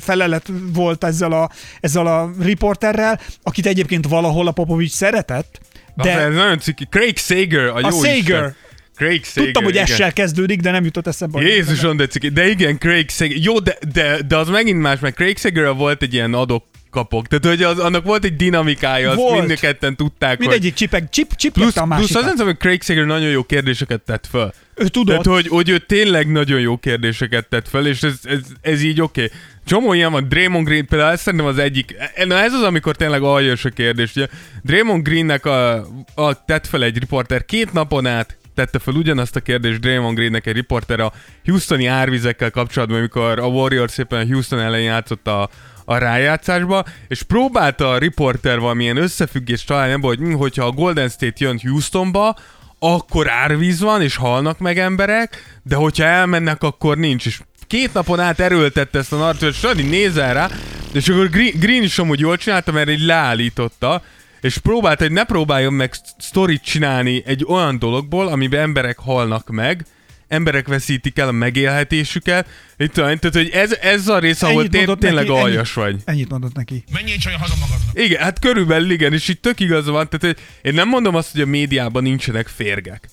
felelet volt ezzel a, ezzel a riporterrel, akit egyébként valahol a Popovics szeretett, De... Ez nagyon ciki. Craig Sager, a, jó Sager. Isten. Craig Sager, tudtam, hogy essel kezdődik, de nem jutott eszembe. Jézusom, de ciki. De igen, Craig Sager. Jó, de, de, de az megint más, mert Craig Sager volt egy ilyen adok kapok. Tehát, hogy az, annak volt egy dinamikája, azt Volt. mind a ketten tudták, hogy... Mindegyik csipeg, csip, Plusz, a plusz másikat. az tudom, hogy Craig Sager nagyon jó kérdéseket tett föl. Ő tudott. Tehát, hogy, hogy ő tényleg nagyon jó kérdéseket tett fel, és ez, ez, ez így oké. Okay. Csomó ilyen van, Draymond Green például, ez szerintem az egyik, na ez az, amikor tényleg aljas a kérdés. Ugye Draymond Greennek a, a, tett fel egy riporter két napon át, tette fel ugyanazt a kérdést Draymond Greennek egy riporter a Houstoni árvizekkel kapcsolatban, amikor a Warriors szépen Houston ellen játszott a, a rájátszásba, és próbálta a riporter valamilyen összefüggést találni abban, hogy hm, hogyha a Golden State jön Houstonba, akkor árvíz van, és halnak meg emberek, de hogyha elmennek, akkor nincs. És két napon át erőltette ezt a narratív, és Sadi nézel rá, és akkor Green, Green is amúgy jól csinálta, mert így leállította, és próbálta, hogy ne próbáljon meg sztorit csinálni egy olyan dologból, amiben emberek halnak meg, emberek veszítik el a megélhetésüket. Itt tudom, tehát, hogy ez, ez a rész, ahol Ennyit té- mondott tényleg neki, aljas ennyit, vagy. Ennyit mondott neki. Menjél csak haza magadnak. Igen, hát körülbelül igen, és itt tök igaza van. Tehát, hogy én nem mondom azt, hogy a médiában nincsenek férgek.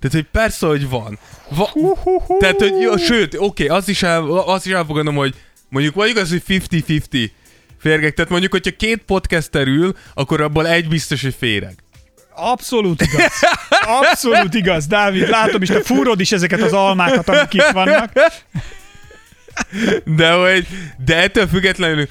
Tehát, hogy persze, hogy van. Va- tehát, hogy jó, sőt, oké, azt is, el, azt is elfogadom, hogy mondjuk vagy igaz, hogy 50-50 férgek. Tehát mondjuk, hogyha két podcaster ül, akkor abból egy biztos, hogy féreg. Abszolút igaz. Abszolút igaz, Dávid. Látom is, te fúrod is ezeket az almákat, amik itt vannak. De, hogy, de ettől függetlenül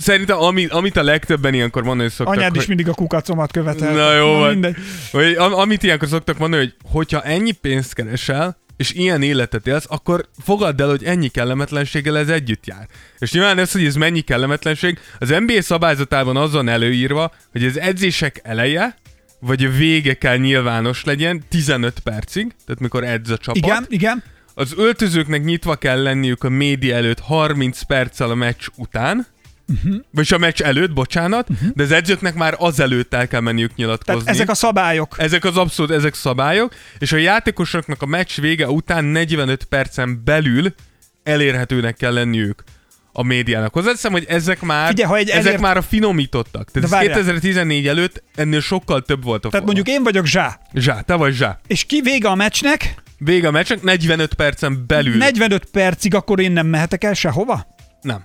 szerintem ami, amit a legtöbben ilyenkor mondani szoktak, Anyád is hogy, mindig a kukacomat követel. Na jó van. mindegy. hogy, am, amit ilyenkor szoktak mondani, hogy hogyha ennyi pénzt keresel, és ilyen életet élsz, akkor fogadd el, hogy ennyi kellemetlenséggel ez együtt jár. És nyilván ez, hogy ez mennyi kellemetlenség, az NBA szabályzatában az van előírva, hogy az edzések eleje, vagy a vége kell nyilvános legyen 15 percig, tehát mikor edz a csapat. Igen, igen. Az öltözőknek nyitva kell lenniük a média előtt 30 perccel a meccs után, uh-huh. vagyis a meccs előtt, bocsánat, uh-huh. de az edzőknek már azelőtt el kell menniük nyilatkozni. Tehát ezek a szabályok. Ezek az abszolút, ezek szabályok, és a játékosoknak a meccs vége után 45 percen belül elérhetőnek kell lenniük a médiának. Hozzáteszem, hogy ezek már, Figyelj, ha egy ezek elért- már a finomítottak. Tehát De ez várjál. 2014 előtt ennél sokkal több volt a Tehát mondjuk én vagyok Zsá, Zsá, te vagy Zsá. és ki vége a meccsnek, Vége a meccsnek, 45 percen belül. 45 percig akkor én nem mehetek el sehova? Nem.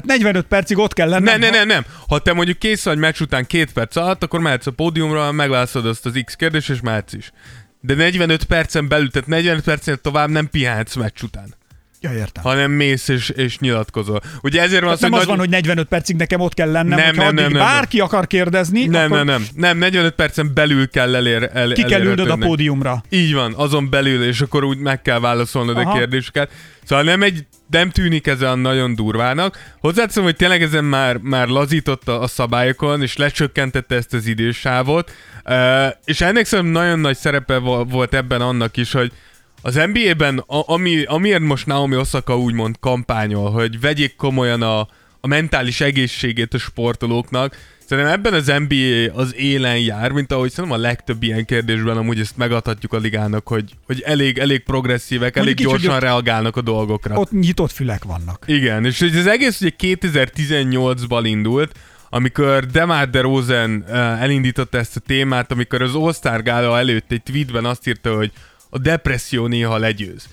Tehát 45 percig ott kell lennem. Nem, nem, nem, nem. Ha te mondjuk kész vagy meccs után két perc alatt, akkor mehetsz a pódiumra, megválaszolod azt az X kérdést, és mehetsz is. De 45 percen belül, tehát 45 percen tovább nem pihenhetsz meccs után, Ja, értem. hanem mész és, és nyilatkozol. Ugye ezért van az, nem az nagy- van, hogy 45 percig nekem ott kell lennem, Nem, nem, nem, nem, bárki akar kérdezni, Nem, akkor nem, nem, nem, 45 percen belül kell elér, el, ki kell ülnöd a pódiumra. Így van, azon belül, és akkor úgy meg kell válaszolnod Aha. a kérdéseket. Szóval nem, egy, nem tűnik ez olyan nagyon durvának. Hozzáteszem, hogy tényleg ezen már, már lazította a szabályokon, és lecsökkentette ezt az idősávot. Uh, és ennek szerintem nagyon nagy szerepe vo- volt ebben annak is, hogy az NBA-ben, a, ami, amiért most Naomi Osaka úgymond kampányol, hogy vegyék komolyan a, a mentális egészségét a sportolóknak, Szerintem ebben az NBA az élen jár, mint ahogy szerintem a legtöbb ilyen kérdésben amúgy ezt megadhatjuk a ligának, hogy, hogy elég, elég progresszívek, Mondjuk elég így, gyorsan ott- reagálnak a dolgokra. Ott nyitott fülek vannak. Igen, és hogy az egész ugye 2018-ban indult, amikor Demar DeRozan uh, elindította ezt a témát, amikor az All-Star Gála előtt egy tweetben azt írta, hogy a depresszió néha legyőz.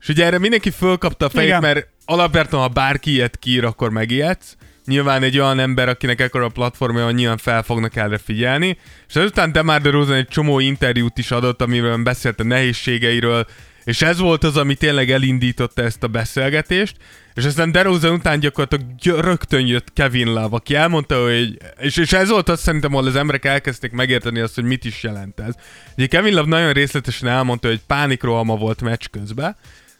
És ugye erre mindenki fölkapta a fejét, Igen. mert alapvetően, ha bárki ilyet kiír, akkor megijedsz. Nyilván egy olyan ember, akinek ekkora a platformja nyilván fel fognak erre figyelni. És ezután Demar DeRozan egy csomó interjút is adott, amiben beszélt a nehézségeiről, és ez volt az, ami tényleg elindította ezt a beszélgetést, és aztán DeRozan után gyakorlatilag gy- rögtön jött Kevin Love, aki elmondta, hogy, és, és ez volt az szerintem, ahol az emberek elkezdték megérteni azt, hogy mit is jelent ez. Ugye Kevin Love nagyon részletesen elmondta, hogy pánikrohama volt meccs közben,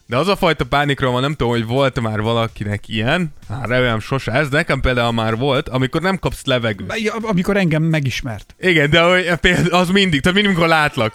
de az a fajta pánikrohama, nem tudom, hogy volt már valakinek ilyen, hát remélem sose ez, nekem például már volt, amikor nem kapsz levegőt. Ja, Amikor engem megismert. Igen, de hogy például az mindig, tehát mindig, amikor látlak.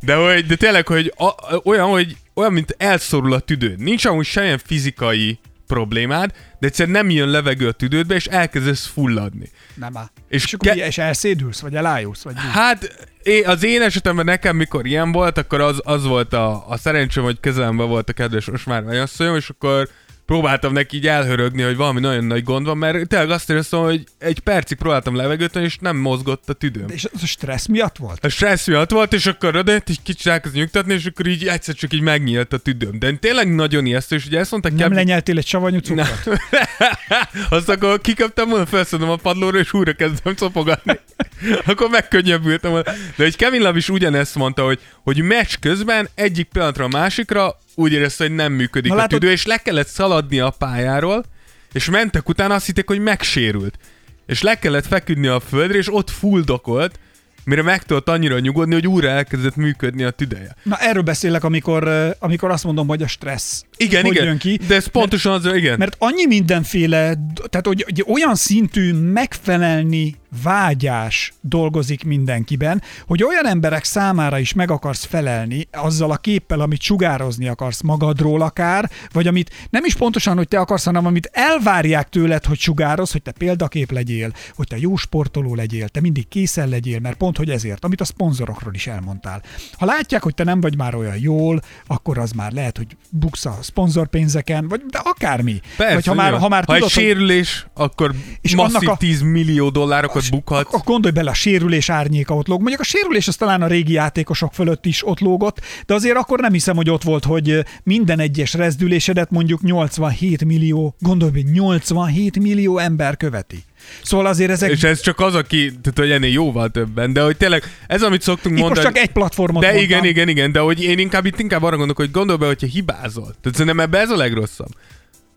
De, hogy, de tényleg, hogy a, olyan, hogy olyan, mint elszorul a tüdőd. Nincs amúgy semmilyen fizikai problémád, de egyszerűen nem jön levegő a tüdődbe, és elkezdesz fulladni. Nem áll. És És, akkor ke- és elszédülsz, vagy elájulsz, vagy mi? Hát én, az én esetemben nekem, mikor ilyen volt, akkor az, az volt a, a szerencsém, hogy kezelemben volt a kedves Osmár asszonyom, és akkor próbáltam neki így elhörögni, hogy valami nagyon nagy gond van, mert tényleg azt éreztem, hogy egy percig próbáltam levegőt, és nem mozgott a tüdőm. És az a stressz miatt volt? A stressz miatt volt, és akkor odajött, egy kicsit elkezd nyugtatni, és akkor így egyszer csak így megnyílt a tüdőm. De tényleg nagyon ijesztő, és ugye ezt mondták, Nem Kevin- lenyeltél egy savanyú cukrot? azt akkor kiköptem volna, felszedem a padlóra, és újra kezdem szopogatni. akkor megkönnyebbültem. De egy Kevin Love is ugyanezt mondta, hogy, hogy meccs közben egyik pillanatra a másikra úgy érezte, hogy nem működik Na a látod- tüdő, és le kellett szaladni a pályáról, és mentek utána, azt hitték, hogy megsérült. És le kellett feküdni a földre, és ott fuldokolt, mire meg tudott annyira nyugodni, hogy újra elkezdett működni a tüdeje. Na erről beszélek, amikor, amikor azt mondom, hogy a stressz Igen, hogy igen, jön ki. de ez pontosan az, igen. Mert annyi mindenféle, tehát hogy, hogy olyan szintű megfelelni vágyás dolgozik mindenkiben, hogy olyan emberek számára is meg akarsz felelni azzal a képpel, amit sugározni akarsz magadról akár, vagy amit nem is pontosan, hogy te akarsz, hanem amit elvárják tőled, hogy sugároz, hogy te példakép legyél, hogy te jó sportoló legyél, te mindig készen legyél, mert pont, hogy ezért, amit a szponzorokról is elmondtál. Ha látják, hogy te nem vagy már olyan jól, akkor az már lehet, hogy buksz a szponzorpénzeken, vagy de akármi. Persze, vagy ha már, ha már ha tudod, egy sérülés, akkor És masszív a- a... 10 millió dollárokat bukhat. Akkor gondolj bele, a sérülés árnyéka ott lóg. Mondjuk a sérülés az talán a régi játékosok fölött is ott lógott, de azért akkor nem hiszem, hogy ott volt, hogy minden egyes rezdülésedet mondjuk 87 millió, gondolj bele, 87 millió ember követi. Szóval azért ezek... És ez csak az, aki, tehát hogy ennél jóval többen, de hogy tényleg ez, amit szoktunk itt most mondani. csak egy platformot de mondtam. igen, igen, igen, de hogy én inkább itt inkább arra gondolok, hogy gondolj be, hogyha hibázol. Tehát szerintem ebbe ez a legrosszabb.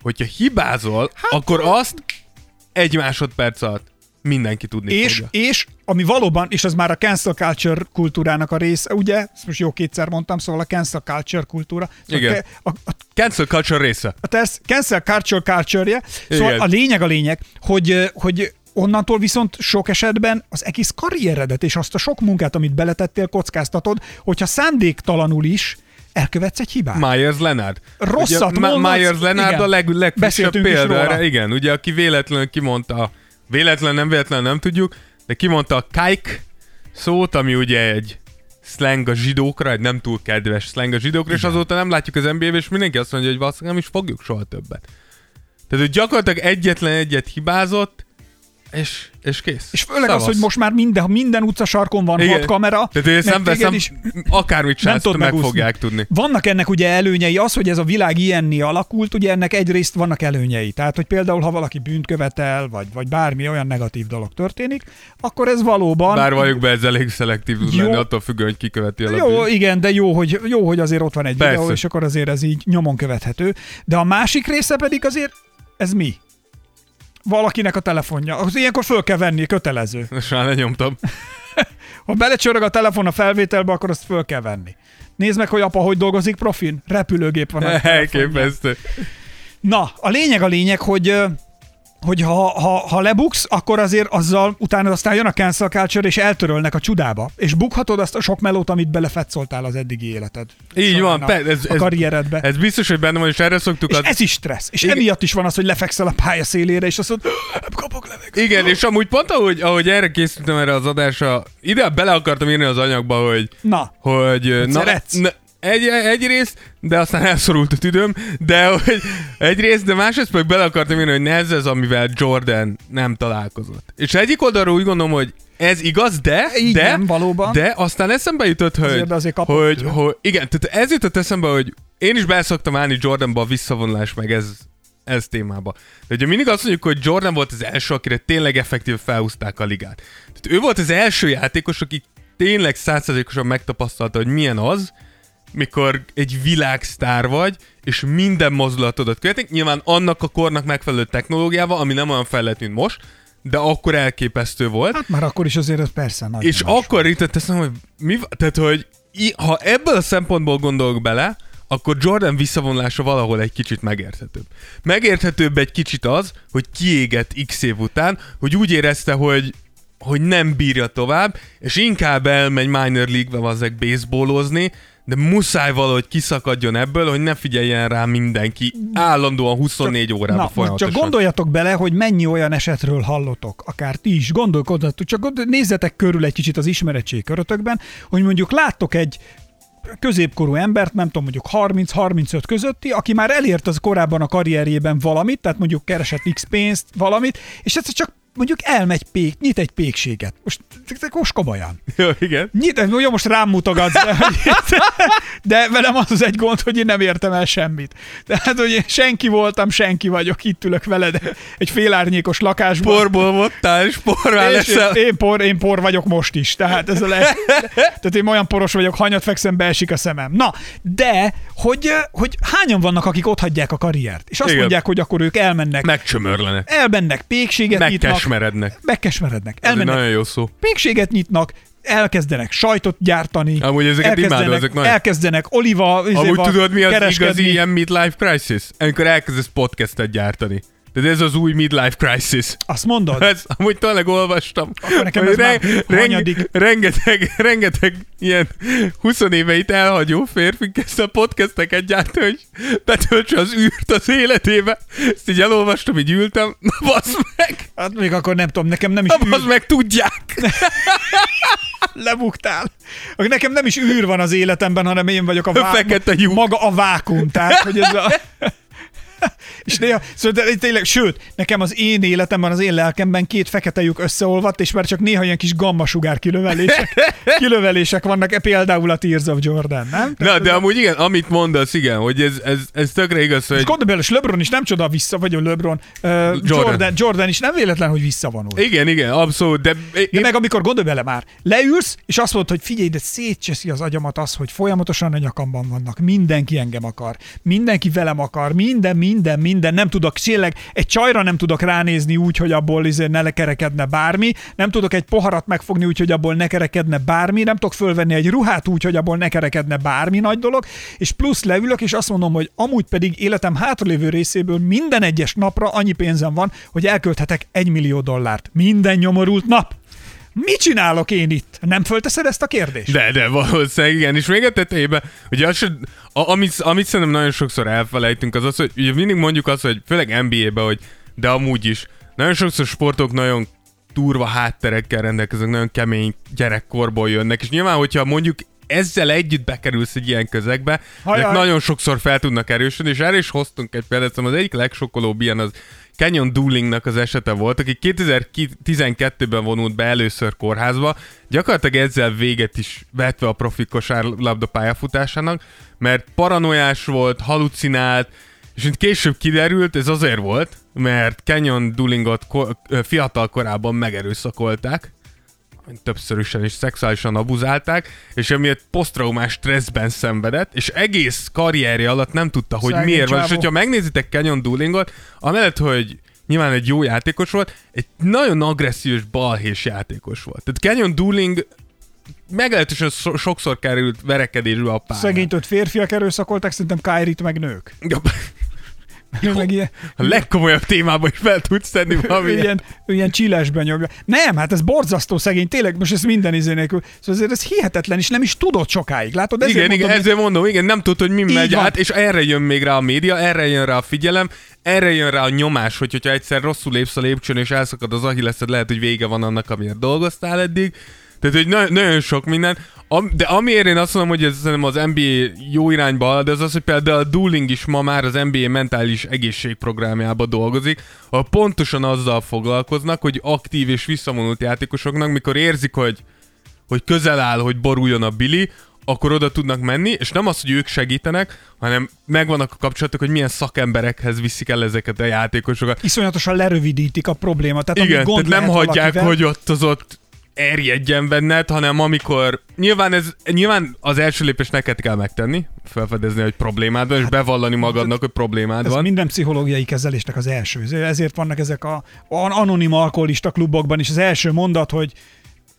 Hogyha hibázol, hát, akkor azt egy másodperc alatt mindenki tudni És, fogja. és ami valóban, és az már a cancel culture kultúrának a része, ugye? Ezt most jó kétszer mondtam, szóval a cancel culture kultúra. Szóval Igen. A, a, Cancel culture része. a tesz, cancel culture culture Szóval Igen. a lényeg a lényeg, hogy, hogy onnantól viszont sok esetben az egész karrieredet és azt a sok munkát, amit beletettél, kockáztatod, hogyha szándéktalanul is elkövetsz egy hibát. Myers Leonard. Rosszat ugye, mondasz, Myers Leonard igen. a leg, legfrissebb példa erre, igen, ugye, aki véletlenül kimondta, véletlen nem véletlen nem tudjuk, de kimondta a kike szót, ami ugye egy slang a zsidókra, egy nem túl kedves slang a zsidókra, és azóta nem látjuk az NBA-be, és mindenki azt mondja, hogy valószínűleg nem is fogjuk soha többet. Tehát, hogy gyakorlatilag egyetlen egyet hibázott, és, és kész. És főleg Szavasz. az, hogy most már minden, minden utcasarkon van Igen. hat kamera. Tehát, hogy ezt meg nem téged veszem, is akármit nem csinálsz, tudod meg megúszni. fogják tudni. Vannak ennek ugye előnyei, az, hogy ez a világ ilyenné alakult, ugye ennek egyrészt vannak előnyei. Tehát, hogy például, ha valaki bűnt követel, vagy, vagy bármi olyan negatív dolog történik, akkor ez valóban... Bár valljuk be, ez elég szelektív tud lenni, attól függően, hogy ki követi a Jó, bűnt. igen, de jó hogy, jó, hogy azért ott van egy Persze. videó, és akkor azért ez így nyomon követhető. De a másik része pedig azért, ez mi? Valakinek a telefonja. Az ilyenkor föl kell venni, kötelező. Most már lenyomtam. Ha belecsörög a telefon a felvételbe, akkor azt föl kell venni. Nézd meg, hogy apa hogy dolgozik profin. Repülőgép van. Elképesztő. Na, a lényeg a lényeg, hogy hogy ha, ha, ha lebuksz, akkor azért azzal utána aztán jön a cancel culture, és eltörölnek a csudába. És bukhatod azt a sok melót, amit belefetszoltál az eddigi életed. Így során van, a, ez, a ez, karrieredbe. ez biztos, hogy benne van, és erre szoktuk és az... ez is stressz. És Igen. emiatt is van az, hogy lefekszel a pálya szélére, és azt mondod, kapok levegőt. Igen, és amúgy pont ahogy, ahogy erre készültem erre az adásra, ide bele akartam írni az anyagba, hogy Na, hogy na, szeretsz? ne, egy, egyrészt, de aztán elszorult a tüdőm, de hogy egyrészt, de másrészt meg bele akartam írni, hogy ne ez az, amivel Jordan nem találkozott. És egyik oldalról úgy gondolom, hogy ez igaz, de, Igen, de, valóban. de aztán eszembe jutott, hogy, Azért, hogy, tőle. hogy, igen, tehát ez jutott eszembe, hogy én is beszoktam állni Jordanba a visszavonulás, meg ez, ez témába. De ugye mindig azt mondjuk, hogy Jordan volt az első, akire tényleg effektív felhúzták a ligát. Tehát ő volt az első játékos, aki tényleg százszerzékosan megtapasztalta, hogy milyen az, mikor egy világsztár vagy, és minden mozdulatodat követik, nyilván annak a kornak megfelelő technológiával, ami nem olyan fejlett, mint most, de akkor elképesztő volt. Hát már akkor is azért ez persze nagy. És más. akkor itt teszem, hogy mi, tehát, hogy ha ebből a szempontból gondolok bele, akkor Jordan visszavonulása valahol egy kicsit megérthetőbb. Megérthetőbb egy kicsit az, hogy kiégett x év után, hogy úgy érezte, hogy hogy nem bírja tovább, és inkább elmegy minor league-be azek baseballozni, de muszáj valahogy kiszakadjon ebből, hogy ne figyeljen rá mindenki állandóan 24 órában Na, folyamatosan. csak gondoljatok bele, hogy mennyi olyan esetről hallotok, akár ti is, gondolkodjatok, csak gond- nézzetek körül egy kicsit az ismeretség körötökben, hogy mondjuk láttok egy középkorú embert, nem tudom, mondjuk 30-35 közötti, aki már elért az korábban a karrierjében valamit, tehát mondjuk keresett X pénzt, valamit, és egyszer csak mondjuk elmegy pék, nyit egy pékséget. Most, most komolyan. Jó, igen. Nyit, jó, most rám mutogatsz, de, de velem az az egy gond, hogy én nem értem el semmit. Tehát, hogy én senki voltam, senki vagyok, itt ülök veled egy félárnyékos lakásban. Porból voltál, és porrá leszel. én, én, por, én por vagyok most is, tehát ez a le, tehát én olyan poros vagyok, hanyat fekszem, beesik a szemem. Na, de, hogy, hogy hányan vannak, akik ott hagyják a karriert, és azt Igen. mondják, hogy akkor ők elmennek, Megcsömörlenek. elmennek pékséget nyitnak, Megkesmerednek. megkesmerednek, elmennek nagyon jó szó. pékséget nyitnak, elkezdenek sajtot gyártani. Amúgy ezeket elkezdenek, imádom, ezek nagyon- elkezdenek oliva, Amúgy tudod, mi az kereskedni. igazi ilyen midlife crisis? Amikor elkezdesz podcastet gyártani. Tehát ez az új midlife crisis. Azt mondod? Ez, amúgy tényleg olvastam. Akkor nekem ez már hanyadik? rengeteg, rengeteg ilyen 20 éveit elhagyó férfi kezdte a podcasteket gyártani, hogy betöltse az űrt az életébe. Ezt így elolvastam, így ültem. Na, basz meg! Hát még akkor nem tudom, nekem nem is Na, basz meg, tudják! lebuktál. Nekem nem is űr van az életemben, hanem én vagyok a, A fekete lyuk. maga a vákum. Tehát, hogy ez a... És néha, szóval de tényleg, sőt, nekem az én életemben, az én lelkemben két fekete lyuk összeolvadt, és már csak néha ilyen kis gammasugár kilövelések, kilövelések vannak, e például a Tears of Jordan, nem? Na, de amúgy igen, amit mondasz, igen, hogy ez, ez, ez tökre igaz, hogy És gondolj bele, és LeBron is nem csoda vissza, vagy a LeBron, uh, Jordan. Jordan, Jordan is nem véletlen, hogy visszavonul. igen, igen, abszolút, de De meg amikor gondolj bele már, leülsz, és azt mondod, hogy figyelj, de szétcseszi az agyamat az, hogy folyamatosan a nyakamban vannak, mindenki engem akar, mindenki velem akar, minden, minden, minden, nem tudok, tényleg egy csajra nem tudok ránézni úgy, hogy abból izé ne lekerekedne bármi, nem tudok egy poharat megfogni úgy, hogy abból ne kerekedne bármi, nem tudok fölvenni egy ruhát úgy, hogy abból ne kerekedne bármi nagy dolog, és plusz leülök, és azt mondom, hogy amúgy pedig életem hátralévő részéből minden egyes napra annyi pénzem van, hogy elkölthetek egy millió dollárt. Minden nyomorult nap. Mit csinálok én itt? Nem fölteszed ezt a kérdést? De, de valószínűleg igen, és még a tetejében, ugye az, a, amit, amit szerintem nagyon sokszor elfelejtünk, az az, hogy ugye mindig mondjuk azt, hogy főleg NBA-be, hogy de amúgy is, nagyon sokszor sportok nagyon durva hátterekkel rendelkeznek, nagyon kemény gyerekkorból jönnek, és nyilván, hogyha mondjuk ezzel együtt bekerülsz egy ilyen közegbe, Hajaj. ezek nagyon sokszor fel tudnak erősödni, és erre is hoztunk egy példát, szóval az egyik legsokkolóbb ilyen az Canyon Doolingnak az esete volt, aki 2012-ben vonult be először kórházba, gyakorlatilag ezzel véget is vetve a profi kosárlabda pályafutásának, mert paranoiás volt, halucinált, és mint később kiderült, ez azért volt, mert Canyon Doolingot ko- fiatal korában megerőszakolták, többszörösen is szexuálisan abuzálták, és emiatt posztraumás stresszben szenvedett, és egész karrierje alatt nem tudta, hogy Szegény miért van. És csávó. hogyha megnézitek Canyon Doolingot, amellett, hogy nyilván egy jó játékos volt, egy nagyon agresszív és balhés játékos volt. Tehát Canyon Dooling meglehetősen so- sokszor került verekedésbe a pályán. Szegényt öt férfiak erőszakolták, szerintem Kyrie-t meg nők. Ő meg ilyen, A legkomolyabb témába is fel tudsz tenni ő valami. ilyen, ilyen csillesben nyomja. Nem, hát ez borzasztó szegény, tényleg most ez minden izé nélkül. Szóval azért ez hihetetlen, és nem is tudott sokáig. Látod, ezért igen, mondom, igen, ezért mondom, igen, nem tudod, hogy mi megy van. át, és erre jön még rá a média, erre jön rá a figyelem, erre jön rá a nyomás, hogy hogyha egyszer rosszul lépsz a lépcsőn, és elszakad az ahilleszed, lehet, hogy vége van annak, amiért dolgoztál eddig. Tehát, hogy na- nagyon sok minden. Am- de amiért én azt mondom, hogy ez szerintem az NBA jó irányba halad, de az az, hogy például a Dueling is ma már az NBA mentális egészségprogramjába dolgozik, ahol pontosan azzal foglalkoznak, hogy aktív és visszavonult játékosoknak, mikor érzik, hogy, hogy közel áll, hogy boruljon a Billy, akkor oda tudnak menni, és nem az, hogy ők segítenek, hanem megvannak a kapcsolatok, hogy milyen szakemberekhez viszik el ezeket a játékosokat. Iszonyatosan lerövidítik a problémát. Tehát Igen, tehát nem hagyják, valakivel, hogy ott az ott erjedjen benned, hanem amikor... Nyilván, ez, nyilván az első lépést neked kell megtenni, felfedezni, hogy problémád van, és bevallani magadnak, hogy problémád Ez van. minden pszichológiai kezelésnek az első. Ezért vannak ezek a a anonim alkoholista klubokban is az első mondat, hogy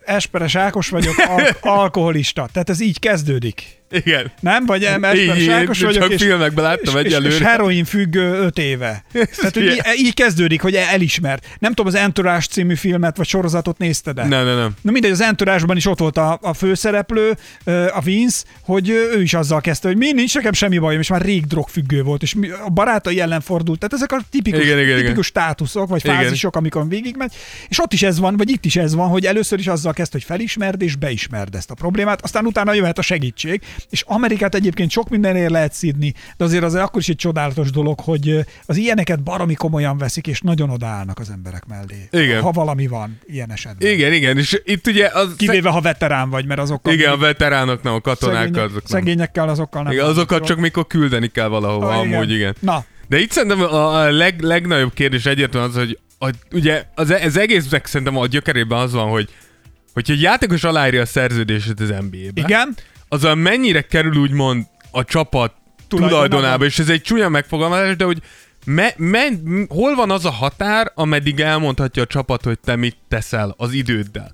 Esperes Ákos vagyok, al- alkoholista. Tehát ez így kezdődik. Igen. Nem? Vagy em, Így, Esperes így, Ákos vagyok, csak és, filmekben láttam és, és, és egyelőre. heroin függő öt éve. Tehát, hogy így, így kezdődik, hogy elismert. Nem tudom, az Entourage című filmet vagy sorozatot nézted-e? Nem, nem, nem. Na mindegy, az entourage is ott volt a, a főszereplő, a Vince, hogy ő is azzal kezdte, hogy mi nincs nekem semmi bajom, és már rég drogfüggő volt, és a barátai ellen fordult. Tehát ezek a tipikus, Igen, igen, igen. tipikus státuszok, vagy Igen. fázisok, amikor végigmegy. És ott is ez van, vagy itt is ez van, hogy először is azzal kezd, hogy felismerd és beismerd ezt a problémát, aztán utána jöhet a segítség. És Amerikát egyébként sok mindenért lehet szídni, de azért az akkor is egy csodálatos dolog, hogy az ilyeneket baromi komolyan veszik, és nagyon odaállnak az emberek mellé. Igen. Ha valami van ilyen esetben. Igen, igen, és itt ugye az... Kivéve, ha veterán vagy, mert azokkal Igen, a veteránoknak, a katonák szegények, azok nem. szegényekkel azokkal nem. Igen, azokat csak mikor küldeni kell valahova, Ah, amúgy igen. Na, De itt szerintem a, leg, legnagyobb kérdés egyértelműen az, hogy a, ugye az, az egésznek szerintem a gyökerében az van, hogy hogyha egy játékos aláírja a szerződését az NBA-be, igen, azzal mennyire kerül úgymond a csapat Tulajdonába. és ez egy csúnya megfogalmazás, de hogy me, me, hol van az a határ, ameddig elmondhatja a csapat, hogy te mit teszel az időddel.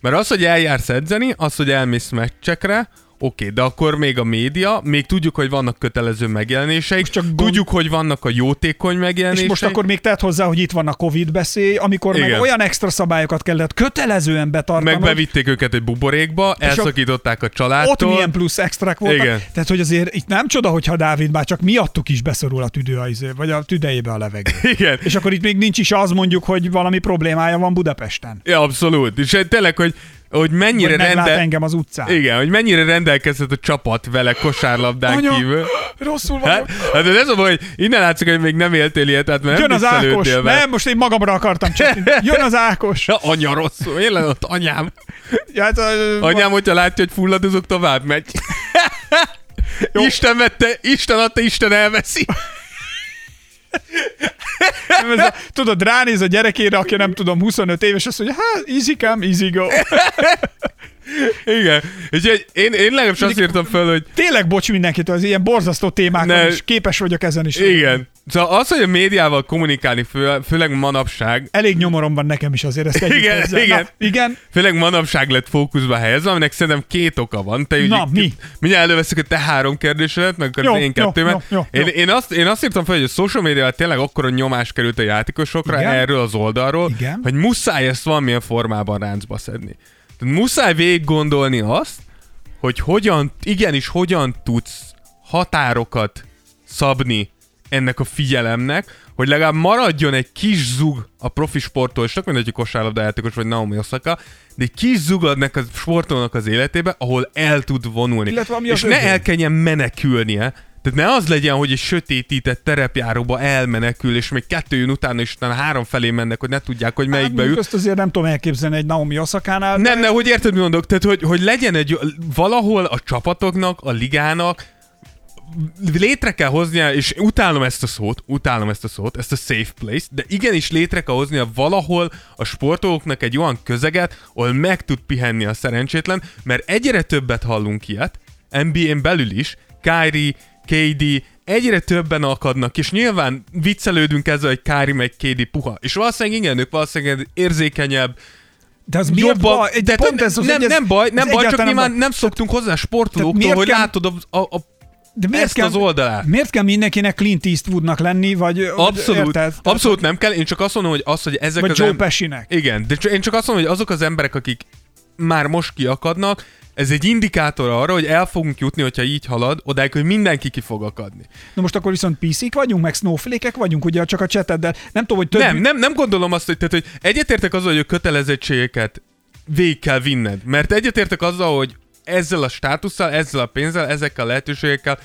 Mert az, hogy eljársz edzeni, az, hogy elmész meccsekre, Oké, de akkor még a média, még tudjuk, hogy vannak kötelező megjelenéseik, Most csak gond- tudjuk, hogy vannak a jótékony és megjelenések. most akkor még tett hozzá, hogy itt van a Covid beszély, amikor meg Igen. olyan extra szabályokat kellett kötelezően betartani. meg bevitték őket egy buborékba, elszakították a ott családtól. milyen plusz extrák voltak. Igen. Tehát, hogy azért itt nem csoda, hogyha Dávid bár csak miattuk is beszorul a tüdő, izé, vagy a tüdejébe a levegő. Igen. És akkor itt még nincs is az mondjuk, hogy valami problémája van Budapesten. Ja, abszolút. És tényleg, hogy, hogy mennyire meglát rendel... engem az utcán. Igen, hogy mennyire rendelkezett a csapat vele kosárlabdán Anya, kívül. rosszul Hát, vagyok. hát ez a baj, hogy innen látszik, hogy még nem éltél ilyet, tehát mert Jön nem az Ákos. vele. Nem, most én magamra akartam csak. Jön az Ákos. Ja, anya rosszul, én lenne ott anyám. Ja, hát, ö, Anyám, hogyha látja, hogy fulladozok, tovább megy. Isten vette, Isten adta, Isten elveszi. Ez a, tudod, ránéz a gyerekére, aki nem tudom, 25 éves, azt mondja, hát easy come, easy go. Igen. Úgyhogy én, én legalábbis azt írtam föl, hogy Tényleg bocs mindenkitől, az ilyen borzasztó témákon Ne. is képes vagyok ezen is. igen. Szóval az, hogy a médiával kommunikálni, fő, főleg manapság, Elég nyomorom van nekem is azért, ezt Igen, hozzá. igen. Na, igen. főleg manapság lett fókuszba helyezve, aminek szerintem két oka van. Te Na, ugye, mi? Mindjárt előveszük a te három kérdésedet, meg akkor Jó, én kettőmet. jó, jó, én, jó. én, azt, én azt írtam fel, hogy a social médiával tényleg akkora nyomás került a játékosokra Igen. erről az oldalról, Igen. hogy muszáj ezt valamilyen formában ráncba szedni. Tehát muszáj végig gondolni azt, hogy hogyan, igenis hogyan tudsz határokat szabni ennek a figyelemnek, hogy legalább maradjon egy kis zug a profi sportolósnak, mint egy kosárlabda játékos vagy Naomi Osaka, de egy kis zug adnak a sportolónak az életébe, ahol el tud vonulni. Illetve ami És az ne övé. el kelljen menekülnie, tehát ne az legyen, hogy egy sötétített terepjáróba elmenekül, és még kettő jön utána, és utána három felé mennek, hogy ne tudják, hogy melyikbe hát, ül. Ezt azért nem tudom elképzelni egy Naomi Osakánál. Nem, nem, hogy érted, mi mondok? Tehát, hogy, hogy legyen egy, valahol a csapatoknak, a ligának létre kell hoznia, és utálom ezt a szót, utálom ezt a szót, ezt a safe place, de igenis létre kell hoznia valahol a sportolóknak egy olyan közeget, ahol meg tud pihenni a szerencsétlen, mert egyre többet hallunk ilyet, NBA-n belül is, Kyrie, KD, egyre többen akadnak, és nyilván viccelődünk ezzel, hogy Kyrie meg KD puha. És valószínűleg igen, ők valószínűleg érzékenyebb, de az miért baj? de Pont ez az, nem, ez- nem baj, nem baj, csak nyilván nem szoktunk hozzá sportolóktól, miért hogy kell- látod a, a, a De miért ezt kell, az oldalát. Miért kell mindenkinek Clint Eastwoodnak lenni, vagy Abszolút, érted? Abszolút nem kell, én csak azt mondom, hogy az, hogy ezek Vagy az Joe em-. Igen, de csak, én csak azt mondom, hogy azok az emberek, akik már most kiakadnak, ez egy indikátor arra, hogy el fogunk jutni, hogyha így halad, odáig, hogy mindenki ki fog akadni. Na most akkor viszont PC-k vagyunk, meg snowflake vagyunk, ugye csak a cseteddel. Nem tudom, hogy több... Nem, nem, nem gondolom azt, hogy, tehát, hogy egyetértek azzal, hogy a kötelezettségeket végig kell vinned. Mert egyetértek azzal, hogy ezzel a státusszal, ezzel a pénzzel, ezekkel a lehetőségekkel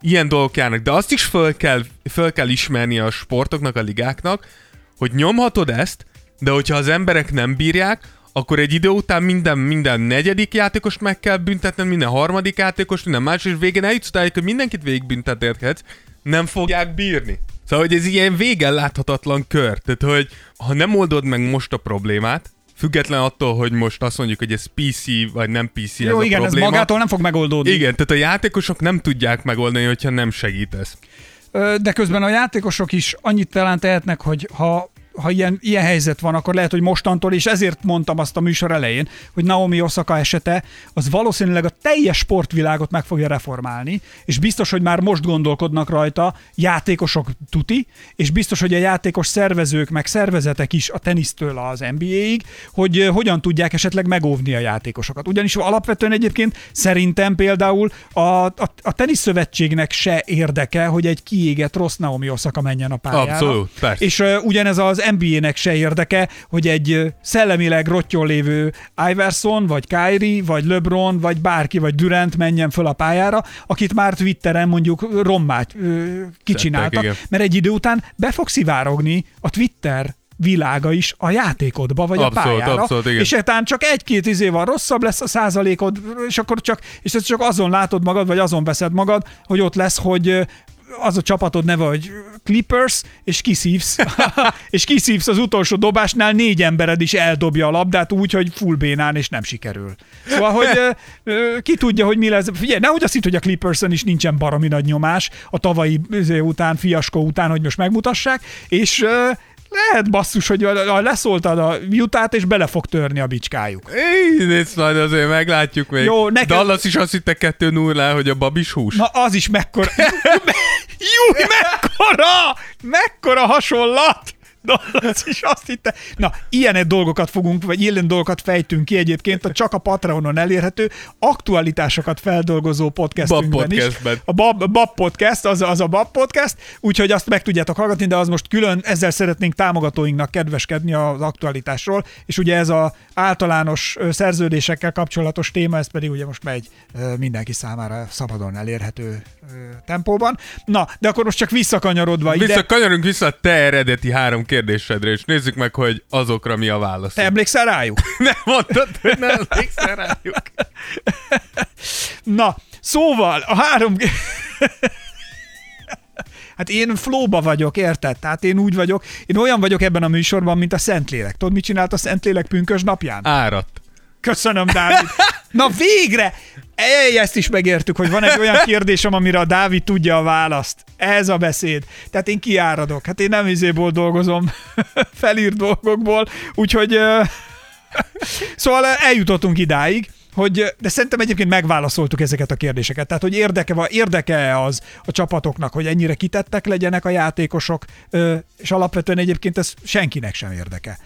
ilyen dolgok járnak. De azt is föl kell, föl kell ismerni a sportoknak, a ligáknak, hogy nyomhatod ezt, de hogyha az emberek nem bírják, akkor egy idő után minden, minden negyedik játékost meg kell büntetned, minden harmadik játékost, minden más, és végén eljutsz odáig, hogy mindenkit végigbüntethetsz, nem fogják bírni. Szóval, hogy ez ilyen végen láthatatlan kör. Tehát, hogy ha nem oldod meg most a problémát, független attól, hogy most azt mondjuk, hogy ez PC vagy nem PC Jó, ez igen, a ez probléma. magától nem fog megoldódni. Igen, tehát a játékosok nem tudják megoldani, hogyha nem segítesz. De közben a játékosok is annyit talán tehetnek, hogy ha ha ilyen, ilyen helyzet van, akkor lehet, hogy mostantól, és ezért mondtam azt a műsor elején, hogy Naomi Osaka esete, az valószínűleg a teljes sportvilágot meg fogja reformálni, és biztos, hogy már most gondolkodnak rajta játékosok tuti, és biztos, hogy a játékos szervezők, meg szervezetek is a tenisztől az NBA-ig, hogy hogyan tudják esetleg megóvni a játékosokat. Ugyanis alapvetően egyébként szerintem például a, a, a teniszszövetségnek se érdeke, hogy egy kiégett rossz Naomi Osaka menjen a pályára. Abszolút, persze. És uh, ugyanez az NBA-nek se érdeke, hogy egy szellemileg rottyon lévő Iverson, vagy Kyrie, vagy LeBron, vagy bárki, vagy Durant menjen föl a pályára, akit már Twitteren mondjuk rommát uh, kicsináltak, igen. mert egy idő után be fog szivárogni a Twitter világa is a játékodba, vagy Abszolút, a pályára. abszolút, igen. és etán csak egy-két izé van, rosszabb lesz a százalékod, és akkor csak, és ezt csak azon látod magad, vagy azon veszed magad, hogy ott lesz, hogy ö, az a csapatod neve, hogy Clippers, és kiszívsz, és kiszívsz az utolsó dobásnál, négy embered is eldobja a labdát úgy, hogy full bénán, és nem sikerül. Szóval, hogy ki tudja, hogy mi lesz. Figyelj, nehogy azt hitt, hogy a Clipperson is nincsen baromi nagy nyomás a tavalyi után, fiaskó után, hogy most megmutassák, és lehet basszus, hogy a- leszóltad a jutát, és bele fog törni a bicskájuk. Én ezt majd azért meglátjuk még. Jó, neked- Dallas is azt hitte 2 0 hogy a babis hús. Na az is mekkora... Jú, mekkora! Mekkora hasonlat! Dallas is azt hitte. Na, ilyen dolgokat fogunk, vagy ilyen dolgokat fejtünk ki egyébként a csak a Patreonon elérhető aktualitásokat feldolgozó podcastünkben Bab is. A Bab, Bab Podcast, az, az a Bab Podcast, úgyhogy azt meg tudjátok hallgatni, de az most külön, ezzel szeretnénk támogatóinknak kedveskedni az aktualitásról, és ugye ez a általános szerződésekkel kapcsolatos téma, ez pedig ugye most megy mindenki számára szabadon elérhető tempóban. Na, de akkor most csak visszakanyarodva ide. Vissza, a te eredeti három kérdésedre, és nézzük meg, hogy azokra mi a válasz. Te emlékszel rájuk? nem mondtad, hogy nem emlékszel rájuk. Na, szóval a három... Hát én flóba vagyok, érted? Tehát én úgy vagyok, én olyan vagyok ebben a műsorban, mint a Szentlélek. Tudod, mit csinált a Szentlélek pünkös napján? Áradt. Köszönöm, Dávid. Na végre! Ej, ezt is megértük, hogy van egy olyan kérdésem, amire a Dávid tudja a választ. Ez a beszéd. Tehát én kiáradok. Hát én nem izéból dolgozom, felírt dolgokból, úgyhogy... Szóval eljutottunk idáig, hogy, de szerintem egyébként megválaszoltuk ezeket a kérdéseket. Tehát, hogy érdeke, érdeke az a csapatoknak, hogy ennyire kitettek legyenek a játékosok, és alapvetően egyébként ez senkinek sem érdeke.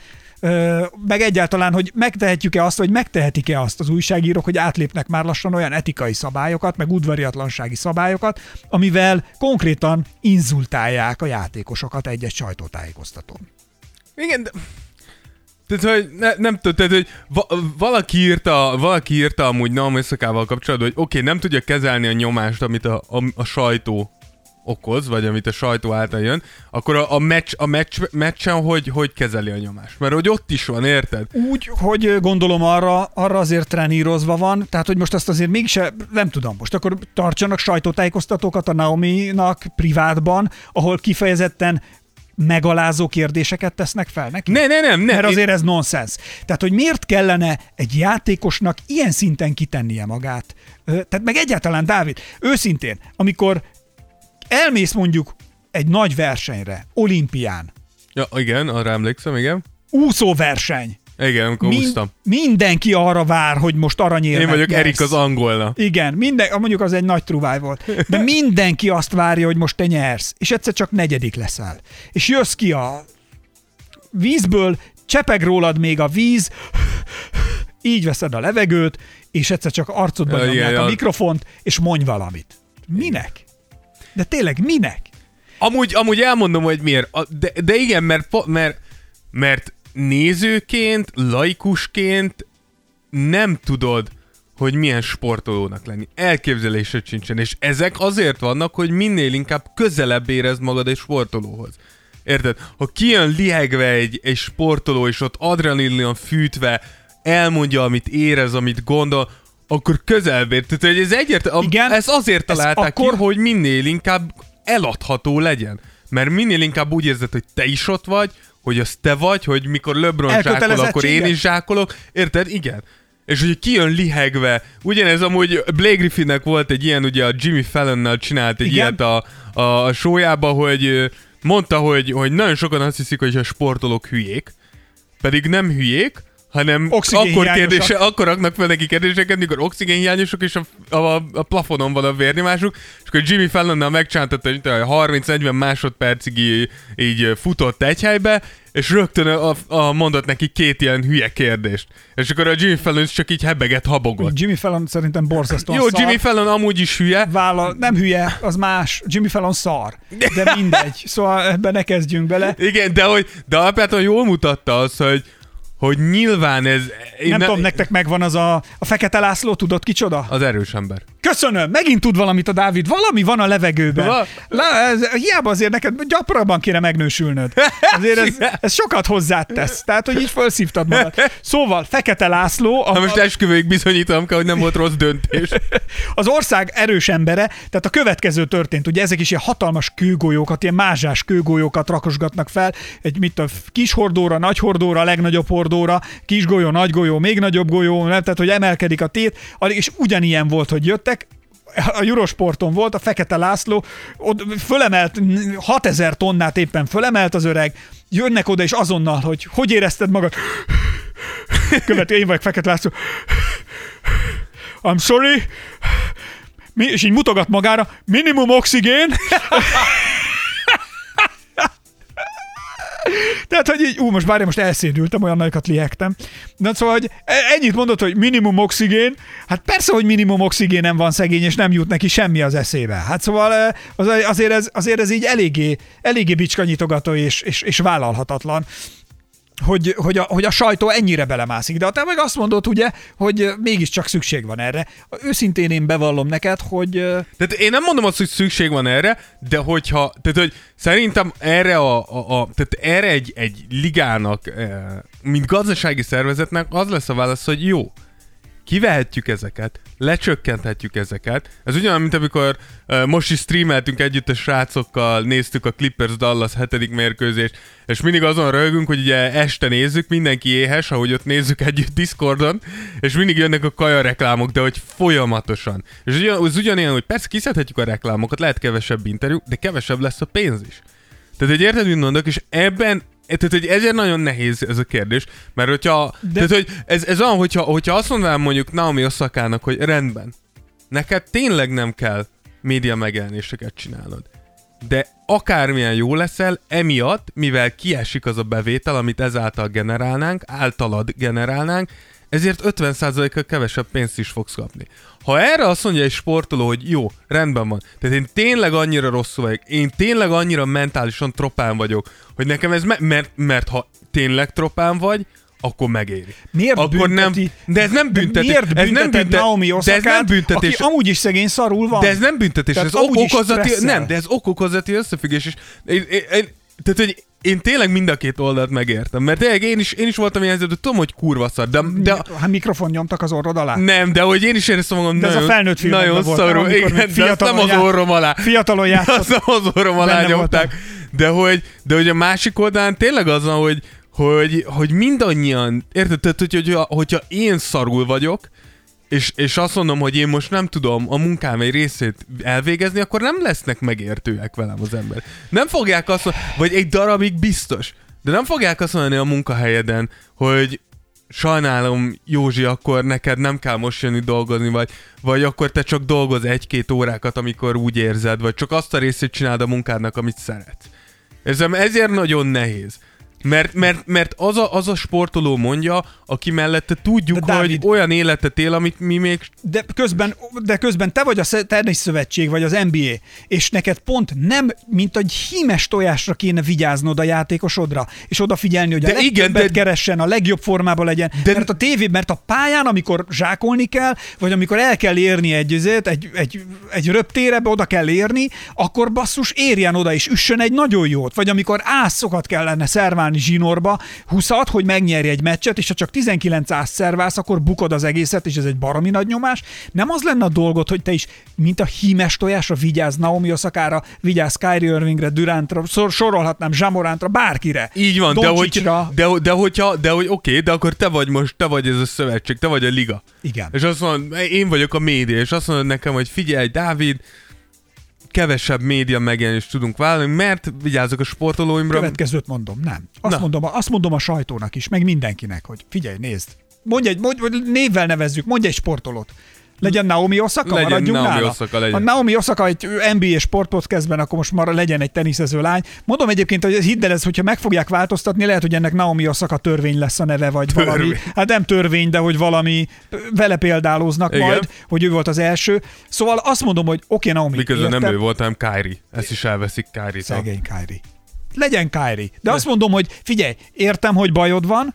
Meg egyáltalán, hogy megtehetjük-e azt, vagy megtehetik-e azt az újságírók, hogy átlépnek már lassan olyan etikai szabályokat, meg udvariatlansági szabályokat, amivel konkrétan inzultálják a játékosokat egy-egy sajtótájékoztatón. Igen, de... Tehát, hogy ne, nem tudom, tehát, hogy va- valaki írta, valaki írta amúgy Naomi Osakával kapcsolatban, hogy oké, okay, nem tudja kezelni a nyomást, amit a, a, a sajtó okoz, vagy amit a sajtó által jön, akkor a, a, meccs, a meccs, meccsen hogy, hogy kezeli a nyomást? Mert hogy ott is van, érted? Úgy, hogy gondolom arra, arra azért trenírozva van, tehát hogy most azt azért mégse, nem tudom, most akkor tartsanak sajtótájékoztatókat a Naomi-nak privátban, ahol kifejezetten megalázó kérdéseket tesznek fel neki? Ne, ne, nem, nem. Mert azért ez nonsens. Tehát, hogy miért kellene egy játékosnak ilyen szinten kitennie magát? Tehát meg egyáltalán, Dávid, őszintén, amikor elmész mondjuk egy nagy versenyre, olimpián, Ja, igen, arra emlékszem, igen. úszóverseny, Igen, amikor Min- úsztam. mindenki arra vár, hogy most aranyérmet Én vagyok nyersz. Erik az angolna. Igen, minden, mondjuk az egy nagy truváj volt. De mindenki azt várja, hogy most te nyersz, és egyszer csak negyedik leszel. És jössz ki a vízből, csepeg rólad még a víz, így veszed a levegőt, és egyszer csak arcodba Ja, nyomják a mikrofont, és mondj valamit. Minek? De tényleg minek? Amúgy, amúgy elmondom, hogy miért. De, de igen, mert, mert, mert nézőként, laikusként nem tudod, hogy milyen sportolónak lenni. Elképzelésed sincsen. És ezek azért vannak, hogy minél inkább közelebb érezd magad egy sportolóhoz. Érted? Ha kijön lihegve egy, egy sportoló, és ott adrenalin fűtve elmondja, amit érez, amit gondol, akkor közelebb ér. Tehát hogy ez egyértelmű, Igen, ez azért ez találták akkor- ki, hogy minél inkább eladható legyen. Mert minél inkább úgy érzed, hogy te is ott vagy, hogy az te vagy, hogy mikor LeBron zsákol, akkor én is zsákolok. Érted? Igen. És hogy kijön lihegve. Ugyanez amúgy Blake Griffinnek volt egy ilyen, ugye a Jimmy Fallonnal csinált egy Igen. ilyet a, a, a showjába, hogy mondta, hogy, hogy nagyon sokan azt hiszik, hogy a sportolók hülyék, pedig nem hülyék, hanem Oxigén akkor, hiányosak. kérdése, akkor raknak fel neki kérdéseket, mikor oxigénhiányosok, és a, a, a plafonon van a vérnyomásuk, és akkor Jimmy Fallonnal megcsántatta, hogy 30-40 másodpercig így, így futott egy helybe, és rögtön a, a mondott neki két ilyen hülye kérdést. És akkor a Jimmy Fallon csak így hebegett, habogott. Jimmy Fallon szerintem borzasztóan Jó, szar. Jimmy Fallon amúgy is hülye, Vállal, nem hülye, az más. Jimmy Fallon szar. De mindegy. Szóval ebben ne kezdjünk bele. igen, de hogy de alapvetően jól mutatta az, hogy hogy nyilván ez... Nem tudom, nektek megvan az a, a Fekete László, tudod kicsoda? Az erős ember. Köszönöm, megint tud valamit a Dávid. Valami van a levegőben. Va- Le, ez, hiába azért neked gyakrabban kéne megnősülnöd. Azért ez, ez sokat hozzátesz. Tehát, hogy így felszívtad magad. Szóval, Fekete László, a, Ha most esküvőig bizonyítom kell, hogy nem volt rossz döntés. az ország erős embere, tehát a következő történt, ugye ezek is ilyen hatalmas kőgolyókat, ilyen mázsás kőgolyókat rakosgatnak fel, egy mit a kis hordóra, nagy hordóra, legnagyobb hordóra, kis golyó, nagy golyó, még nagyobb golyó, nem? tehát hogy emelkedik a tét, és ugyanilyen volt, hogy jöttek, a Eurosporton volt, a Fekete László, ott fölemelt 6000 tonnát éppen fölemelt az öreg, jönnek oda és azonnal, hogy hogy érezted magad? Követő, én vagyok Fekete László. I'm sorry. Mi, és így mutogat magára, minimum oxigén. Tehát, hogy így, ú, most várj, most elszédültem, olyan nagyokat lihegtem. De szóval, hogy e- ennyit mondott, hogy minimum oxigén. Hát persze, hogy minimum oxigén nem van szegény, és nem jut neki semmi az eszébe. Hát szóval e, az, azért, ez, azért ez így eléggé, eléggé bicskanyitogató és, és, és vállalhatatlan hogy, hogy, a, hogy a sajtó ennyire belemászik. De te meg azt mondod, ugye, hogy mégiscsak szükség van erre. Őszintén én bevallom neked, hogy Tehát én nem mondom azt, hogy szükség van erre, de hogyha, tehát hogy szerintem erre a, a, a tehát erre egy, egy ligának, eh, mint gazdasági szervezetnek az lesz a válasz, hogy jó, kivehetjük ezeket, lecsökkenthetjük ezeket. Ez ugyanolyan, mint amikor uh, most is streameltünk együtt a srácokkal, néztük a Clippers Dallas hetedik mérkőzést, és mindig azon rögünk, hogy ugye este nézzük, mindenki éhes, ahogy ott nézzük együtt Discordon, és mindig jönnek a kaja reklámok, de hogy folyamatosan. És ugyan, az ugyanilyen, hogy persze kiszedhetjük a reklámokat, lehet kevesebb interjú, de kevesebb lesz a pénz is. Tehát egy érted, mit mondok, és ebben tehát, hogy ezért nagyon nehéz ez a kérdés, mert hogyha, De- tehát, hogy ez, ez olyan, hogyha, hogyha azt mondanám mondjuk Naomi Osakának, hogy rendben, neked tényleg nem kell média megjelenéseket csinálnod, de akármilyen jó leszel, emiatt, mivel kiesik az a bevétel, amit ezáltal generálnánk, általad generálnánk, ezért 50%-kal kevesebb pénzt is fogsz kapni. Ha erre azt mondja egy sportoló, hogy jó, rendben van, tehát én tényleg annyira rosszul vagyok, én tényleg annyira mentálisan tropán vagyok, hogy nekem ez, me- mert, mert ha tényleg tropán vagy, akkor megéri. miért akkor bünteti, nem, de ez nem büntetés. Miért ez nem büntet, Naomi de ez nem büntetés. aki amúgy is szegény szarul van? De ez nem büntetés, Tehát ez ok- amúgy is okozati, stresszel. nem, de ez okokozati összefüggés, és én, én, én, tehát, hogy én tényleg mind a két oldalt megértem, mert tényleg én is, én is voltam ilyen helyzetben, tudom, hogy kurva szar, de, de Hát mikrofon nyomtak az orrod alá? nem, de hogy én is éreztem magam De ez nagyon, a felnőtt nagyon szarul, igen, de azt nem az orrom alá. Fiatalon játszott. azt nem az orrom alá nyomták. De hogy, de hogy a másik oldalán tényleg az van, hogy, hogy, hogy mindannyian, érted? Tehát, hogy, hogyha, hogyha én szarul vagyok, és, és azt mondom, hogy én most nem tudom a munkám egy részét elvégezni, akkor nem lesznek megértőek velem az ember. Nem fogják azt mondani, vagy egy darabig biztos, de nem fogják azt mondani a munkahelyeden, hogy sajnálom, Józsi, akkor neked nem kell most jönni dolgozni, vagy, vagy akkor te csak dolgoz egy-két órákat, amikor úgy érzed, vagy csak azt a részét csináld a munkádnak, amit szeretsz. Ez ezért nagyon nehéz. Mert, mert, mert az, a, az a sportoló mondja, aki mellette tudjuk, De Dávid- hogy olyan életet él, amit mi még... De közben, de közben te vagy a sze- teniszszövetség, vagy az NBA, és neked pont nem, mint egy hímes tojásra kéne vigyáznod a játékosodra, és odafigyelni, hogy De a legtöbbet igen, de- keressen, a legjobb formában legyen. De-. Mert a tévé, mert a pályán, amikor zsákolni kell, vagy amikor el kell érni egy, ezért, egy, egy, egy röptérebe, oda kell érni, akkor basszus érjen oda, és üssön egy nagyon jót. Vagy amikor ászokat kellene szerválni zsinórba, 20 hogy megnyerj egy meccset, és ha csak 19 ász szerválsz, akkor bukod az egészet, és ez egy baromi nagy nyomás. Nem az lenne a dolgod, hogy te is, mint a hímes tojásra vigyázz Naomi Osakára, vigyázz Kyrie Irvingra, Durantra, sor- sorolhatnám Zsamorántra, bárkire. Így van, de hogy, de, de, hogyha, de hogy oké, de akkor te vagy most, te vagy ez a szövetség, te vagy a liga. Igen. És azt mondod, én vagyok a média, és azt mondod nekem, hogy figyelj, Dávid, kevesebb média megjelenést tudunk vállalni, mert vigyázzak a sportolóimra. Következőt mondom, nem. Azt, Na. mondom, azt mondom a sajtónak is, meg mindenkinek, hogy figyelj, nézd. Mondj egy, mondj, névvel nevezzük, mondj egy sportolót. Legyen Naomi Osaka, Legyen maradjunk Naomi nála. Osaka, legyen. Ha Naomi Osaka egy NBA sportpodcastben, akkor most már legyen egy teniszező lány. Mondom egyébként, hogy hidd el, ez, hogyha meg fogják változtatni, lehet, hogy ennek Naomi Osaka törvény lesz a neve, vagy Törvény. valami. Hát nem törvény, de hogy valami vele példálóznak Igen. majd, hogy ő volt az első. Szóval azt mondom, hogy oké, Naomi, Miközben nem értem. ő volt, hanem Kyrie. Ezt is elveszik Kyrie-től. Szegény Kyrie. Legyen Kyrie. De azt mondom, hogy figyelj, értem, hogy bajod van,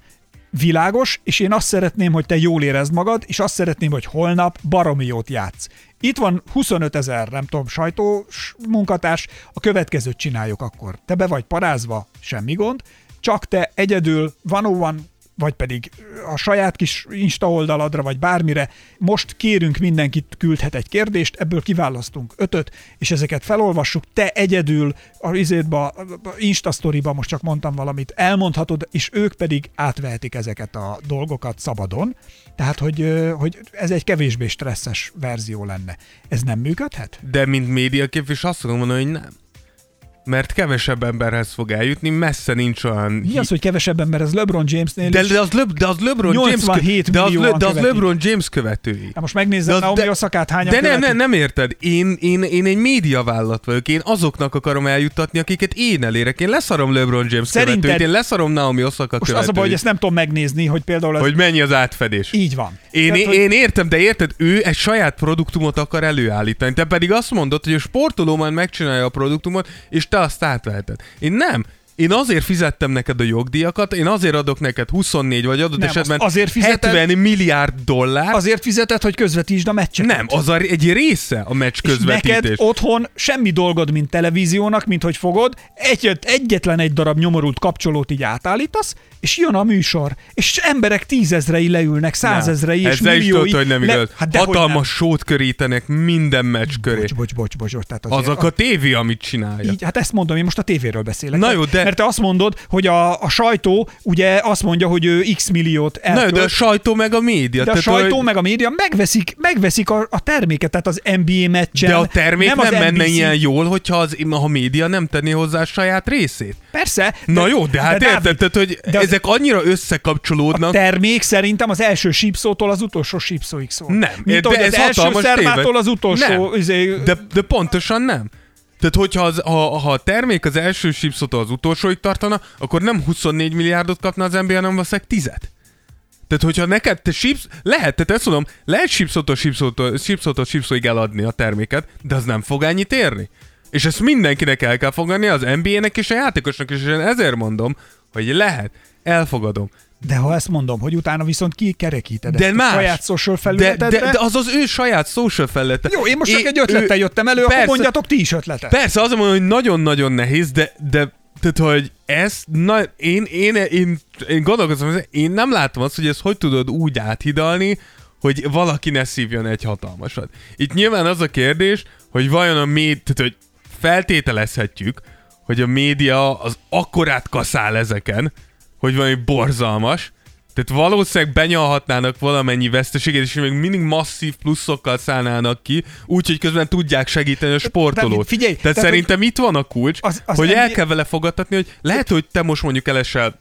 világos, és én azt szeretném, hogy te jól érezd magad, és azt szeretném, hogy holnap baromi jót játsz. Itt van 25 ezer, nem tudom, sajtós munkatárs, a következőt csináljuk akkor. Te be vagy parázva, semmi gond, csak te egyedül van van vagy pedig a saját kis Insta oldaladra, vagy bármire. Most kérünk mindenkit küldhet egy kérdést, ebből kiválasztunk ötöt, és ezeket felolvassuk. Te egyedül a izétba, a Insta sztoriba, most csak mondtam valamit, elmondhatod, és ők pedig átvehetik ezeket a dolgokat szabadon. Tehát, hogy, hogy ez egy kevésbé stresszes verzió lenne. Ez nem működhet? De mint médiaképviselő azt fogom mondani, hogy nem. Mert kevesebb emberhez fog eljutni, messze nincs olyan... Mi az, hogy kevesebb ember, ez LeBron Jamesnél de, de, az, Le, de az LeBron James, 87 de az, Le, de az. LeBron James követői. Hát most megnézzem De Naomi de- Osakát hányan De nem, nem, nem érted. Én, én, én egy médiavállalat vagyok. Én azoknak akarom eljuttatni, akiket én elérek. Én leszarom LeBron James Szerinted- követőit, én leszarom Naomi Osaka Most az a baj, hogy követőit. ezt nem tudom megnézni, hogy például az... Hogy mennyi az átfedés. Így van. Én, Tehát, én, hogy- én értem, de érted, ő egy saját produktumot akar előállítani. Te pedig azt mondod, hogy a sportoló majd megcsinálja a produktumot, és te azt átveheted. Én nem. Én azért fizettem neked a jogdíjakat, én azért adok neked 24 vagy adott Nem, esetben azért fizeted- 70 milliárd dollár. Azért fizetett, hogy közvetítsd a meccset. Nem, az a, egy része a meccs és közvetítés. neked otthon semmi dolgod, mint televíziónak, mint hogy fogod, egy, egyetlen egy darab nyomorult kapcsolót így átállítasz, és jön a műsor, és emberek tízezrei leülnek, százezrei, és Ezzel is milliói. tudod, hogy nem le- igaz. Hát dehogy Hatalmas sót körítenek minden meccs nem. köré. Bocs, bocs, bocs, bocs, bocs. Tehát azért Azok a tévé, amit csinálja. Így, hát ezt mondom, én most a tévéről beszélek. Na jó, de- Mert te azt mondod, hogy a, a sajtó ugye azt mondja, hogy ő x milliót Na jó, de a sajtó meg a média. de a tehát, sajtó hogy- meg a média megveszik, megveszik a, a terméket, tehát az NBA meccsen. De a termék nem, nem menne NBC. ilyen jól, hogyha az, ha a média nem tenné hozzá a saját részét. Persze. Na jó, de hát Dávid, érted, hogy de az- ezek annyira összekapcsolódnak. A termék szerintem az első sípszótól az utolsó sípszóig szól. Nem, Mint de ez az első szermától téved. az utolsó... Nem. Izé, De, de pontosan nem. Tehát, hogyha az, ha, ha a termék az első chipszótól az utolsóig tartana, akkor nem 24 milliárdot kapna az NBA, hanem valószínűleg 10 Tehát, hogyha neked te chips, lehet, tehát ezt mondom, lehet chipszótól chipszótól, chipszótól chipszóig eladni a terméket, de az nem fog ennyit érni. És ezt mindenkinek el kell fogadni, az NBA-nek és a játékosnak is, és én ezért mondom, hogy lehet, elfogadom. de ha ezt mondom, hogy utána viszont kikerekíted De ezt a más. saját social De, felületedre... de, de, az az ő saját social felülete. Jó, én most csak É- egy ötlettel ő- jöttem elő, akkor Persze. mondjatok ti is ötletet. Persze, az mondom, hogy nagyon-nagyon nehéz, de, de tehát, hogy ez, na, én, én, én, én gondolkozom, én nem látom azt, hogy ezt hogy tudod úgy áthidalni, hogy valaki ne szívjon egy hatalmasat. Itt nyilván az a kérdés, hogy vajon a méd, tehát, hogy feltételezhetjük, hogy a média az akkorát kaszál ezeken, hogy valami borzalmas, tehát valószínűleg benyalhatnának valamennyi veszteséget, és még mindig masszív pluszokkal szállnának ki, úgyhogy közben tudják segíteni a sportolót. Figyelj, tehát tehát, szerintem itt van a kulcs, Az- az hogy el kell vele fogadtatni, hogy lehet, hogy te most mondjuk elesel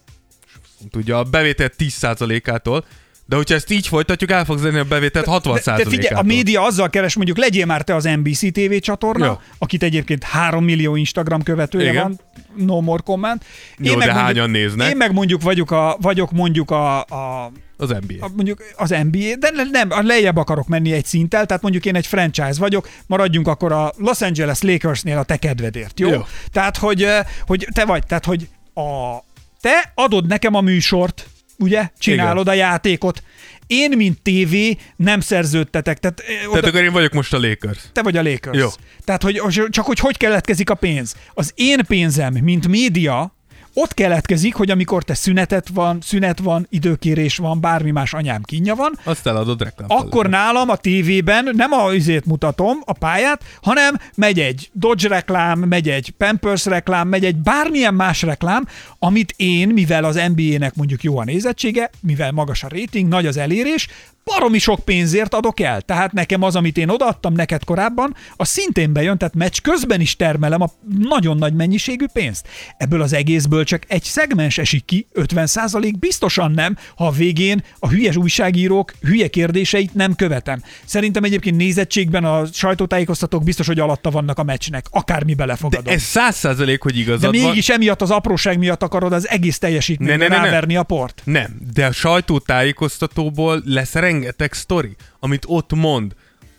tudja, a bevétel 10%-ától, De hogyha ezt így folytatjuk, el fogsz lenni a bevételt 60 De, de figyelj, a média azzal keres, mondjuk legyél már te az NBC TV csatorna, Ja. akit egyébként 3 millió Instagram követője Igen. van, no more comment. Jó, de hányan néznek? Én meg mondjuk vagyok, a, vagyok mondjuk a, a Az NBA. a, mondjuk az NBA, de ne- nem, a lejjebb akarok menni egy szinttel, tehát mondjuk én egy franchise vagyok, maradjunk akkor a Los Angeles Lakersnél a te kedvedért, jó? Jó. Tehát, hogy, hogy te vagy, tehát, hogy a, te adod nekem a műsort, ugye? Csinálod Igen. a játékot. Én, mint tévé, nem szerződtetek. Tehát, eh, oda, Tehát akkor én vagyok most a Lakers. te vagy a Lakers. Jó. Tehát, hogy, csak hogy hogy keletkezik a pénz. Az én pénzem, mint média, ott keletkezik, hogy amikor te szünetet van, szünet van, időkérés van, bármi más anyám kínja van, Azt eladod reklám. akkor nálam a tévében nem a izét mutatom, a pályát, hanem megy egy Dodge reklám, megy egy Pampers reklám, megy egy bármilyen más reklám, amit én, mivel az NBA-nek mondjuk jó a nézettsége, mivel magas a rating, nagy az elérés, baromi sok pénzért adok el. Tehát nekem az, amit én odaadtam neked korábban, az szintén bejön, tehát meccs közben is termelem a nagyon nagy mennyiségű pénzt. Ebből az egészből csak egy szegmens esik ki, 50% biztosan nem, ha a végén a hülyes újságírók hülye kérdéseit nem követem. Szerintem egyébként nézettségben a sajtótájékoztatók biztos, hogy alatta vannak a meccsnek, akármi belefogadom. De ez száz százalék, hogy De igazad van. mégis emiatt az apróság miatt akarod az egész teljesítményre Ne, ne, ne, ne. ráverni a port. Nem, de a sajtótájékoztatóból lesz rengeteg sztori, amit ott mond.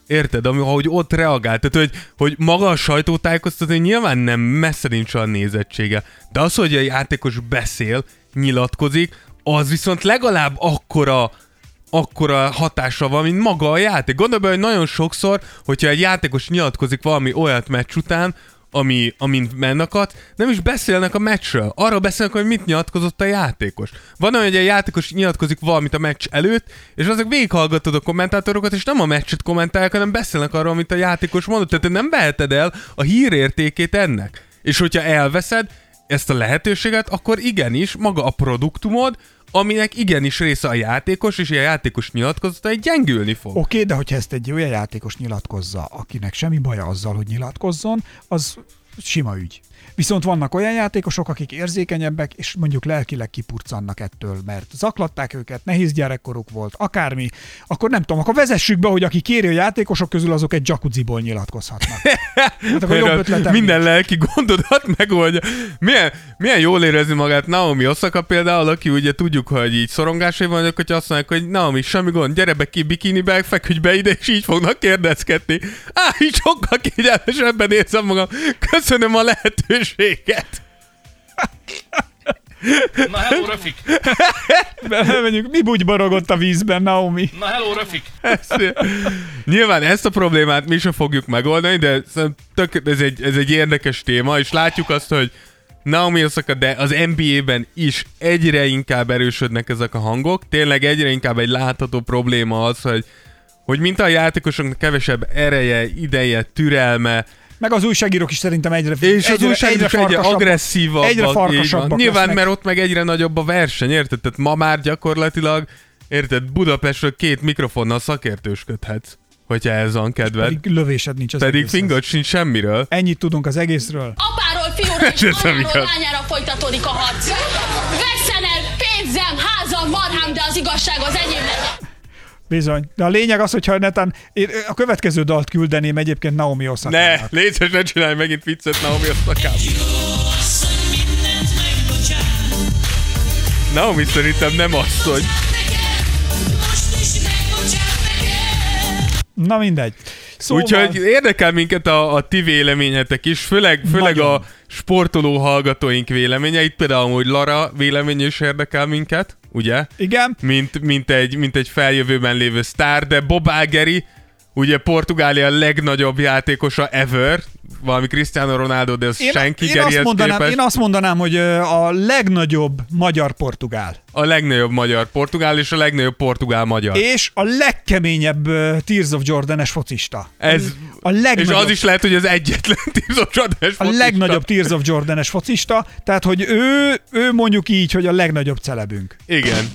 Érted? Ami, ahogy ott reagál. Tehát, hogy, hogy maga a sajtótájékoztató nyilván nem messze nincs a nézettsége. De az, hogy a játékos beszél, nyilatkozik, az viszont legalább akkora akkora hatása van, mint maga a játék. Gondolj bele, hogy nagyon sokszor, hogyha egy játékos nyilatkozik valami olyat meccs után, ami, amint mennakat, nem is beszélnek a meccsről. Arra beszélnek, hogy mit nyilatkozott a játékos. Van olyan, hogy a játékos nyilatkozik valamit a meccs előtt, és azok végighallgatod a kommentátorokat, és nem a meccset kommentálják, hanem beszélnek arról, amit a játékos mondott. Tehát te nem veheted el a hírértékét ennek. És hogyha elveszed ezt a lehetőséget, akkor igenis maga a produktumod, aminek igenis része a játékos, és a játékos nyilatkozatai gyengülni fog. Oké, okay, de hogyha ezt egy olyan játékos nyilatkozza, akinek semmi baja azzal, hogy nyilatkozzon, az sima ügy. Viszont vannak olyan játékosok, akik érzékenyebbek, és mondjuk lelkileg kipurcannak ettől, mert zaklatták őket, nehéz gyerekkoruk volt, akármi, akkor nem tudom, akkor vezessük be, hogy aki kéri a játékosok közül, azok egy jacuzziból nyilatkozhatnak. Hát akkor jobb ötletem minden nincs. lelki gondodat megoldja. Milyen, milyen jól érezni magát Naomi Osaka például, aki ugye tudjuk, hogy így szorongásai vannak, hogy azt mondják, hogy Naomi, semmi gond, gyere be ki bikinibe, feküdj be ide, és így fognak kérdezgetni. Á, így sokkal kényelmesebben érzem magam. Köszönöm a lehetőséget. Na hello, Rafik! Bemegyünk, mi bugy barogott a vízben, Naomi? Na hello, Rafik! Ezt, nyilván ezt a problémát mi sem fogjuk megoldani, de tök, ez, egy, ez egy érdekes téma, és látjuk azt, hogy Naomi Osaka, de az NBA-ben is egyre inkább erősödnek ezek a hangok. Tényleg egyre inkább egy látható probléma az, hogy, hogy mint a játékosoknak kevesebb ereje, ideje, türelme, Meg az újságírók is szerintem egyre és az egyre, újságírók egyre, egyre agresszívabbak. Egyre farkasabbak Nyilván, lesznek. mert ott meg egyre nagyobb a verseny, érted? Tehát ma már gyakorlatilag, érted, Budapestről két mikrofonnal szakértősködhetsz, hogyha ez van kedved. Pedig lövésed nincs az Pedig fingod sincs semmiről. Ennyit tudunk az egészről. Apáról, fiúra és anyáról lányára folytatódik a harc. Vesszen el pénzem, házam, marhám, de az igazság az legyen. Bizony. De a lényeg az, hogyha netán én a következő dalt küldeném egyébként Naomi osaka Ne, légy ne csinálj megint viccet Naomi Osakával. Naomi szerintem nem asszony. Na mindegy. Szóval, Úgyhogy érdekel minket a, a ti véleményetek is, főleg, főleg Nagyon. a sportoló hallgatóink véleménye. Itt például hogy Lara véleménye is érdekel minket, ugye? igen, Mint, mint, egy, mint egy feljövőben lévő sztár, de Bob Ágeri, ugye Portugália legnagyobb játékosa ever, valami Cristiano Ronaldo, de az én, senki én, azt mondanám, képest. én azt mondanám, hogy a legnagyobb magyar-portugál. A legnagyobb magyar portugál és a legnagyobb portugál magyar. És a legkeményebb uh, Tears of Jordan-es focista. Ez, a és legnagyobb, az is lehet, hogy az egyetlen tízosodás a legnagyobb Tears of Jordan-es focista, tehát hogy ő, ő mondjuk így, hogy a legnagyobb celebünk. Igen.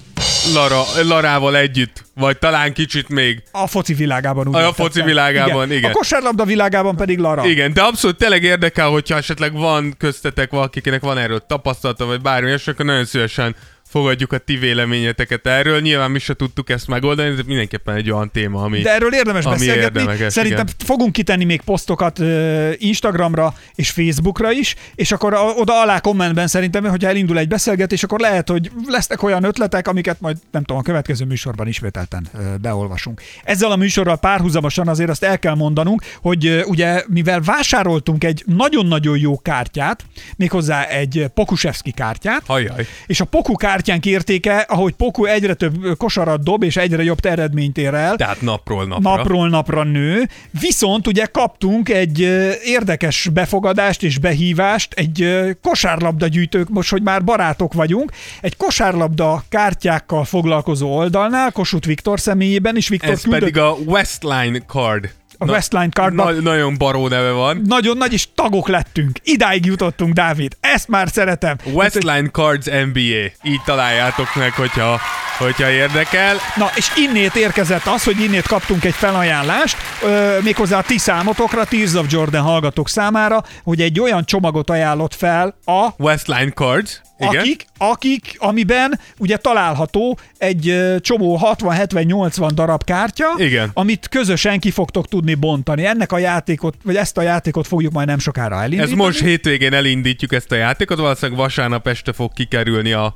Lara, Larával együtt, vagy talán kicsit még. A foci világában úgy A értettem. foci világában, igen. A kosárlabda világában pedig Lara. Igen, de abszolút tényleg érdekel, hogyha esetleg van köztetek valakinek van erről tapasztalata, vagy bármi, és akkor nagyon szívesen fogadjuk a ti véleményeteket erről. Nyilván mi se tudtuk ezt megoldani, de mindenképpen egy olyan téma, ami... De erről érdemes Ami beszélgetni. érdemekes, Szerintem igen. fogunk kitenni még posztokat ö, Instagramra és Facebookra is, és akkor oda alá kommentben szerintem, hogyha elindul egy beszélgetés, akkor lehet, hogy lesznek olyan ötletek, amiket majd nem tudom, a következő műsorban ismételten ö, beolvasunk. Ezzel a műsorral párhuzamosan azért azt el kell mondanunk, hogy ugye mivel vásároltunk egy nagyon-nagyon jó kártyát, méghozzá egy Pokusevski kártyát, Hajjaj. és a Poku kártyánk értéke, ahogy Poku egyre több kosarat dob, és egyre jobb eredményt ér el, Tehát napról napra. napról napra nő, viszont ugye kaptunk egy érdekes befogadást és behívást, egy kosárlabda gyűjtők, most, hogy már barátok vagyunk, egy kosárlabda kártyákkal foglalkozó oldalnál, Kossuth Viktor személyében is, Viktor Ez küldött pedig a Westline Card. A Westline Cardban. Na, nagyon baró neve van. nagyon nagy, és tagok lettünk. Idáig jutottunk, Dávid. Ezt már szeretem. Westline Cards NBA. Így találjátok meg, hogyha, hogyha érdekel. Na, és innét érkezett az, hogy innét kaptunk egy felajánlást, ö, méghozzá a ti számotokra, Tears of Jordan hallgatók számára, hogy egy olyan csomagot ajánlott fel a Westline Cards. Igen. akik, akik, amiben ugye található egy csomó 60-70-80 darab kártya, Igen. amit közösen ki fogtok tudni bontani. Ennek a játékot, vagy ezt a játékot fogjuk majd nem sokára Ez elindítani. most hétvégén elindítjuk ezt a játékot, valószínűleg vasárnap este fog kikerülni a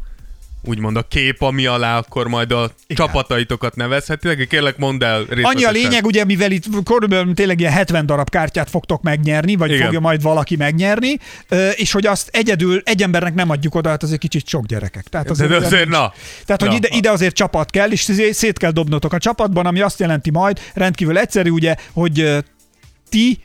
úgymond a kép, ami alá akkor majd a Igen. csapataitokat nevezhetitek. Kérlek, mondd el. Annyi a lényeg, ugye, mivel itt körülbelül tényleg ilyen 70 darab kártyát fogtok megnyerni, vagy Igen. fogja majd valaki megnyerni, és hogy azt egyedül egy embernek nem adjuk oda, hát azért kicsit sok gyerekek. Tehát De olyan azért, na. Tehát, hogy Na. ide, ide azért csapat kell, és szé- szét kell dobnotok a csapatban, ami azt jelenti majd, rendkívül egyszerű, ugye, hogy ti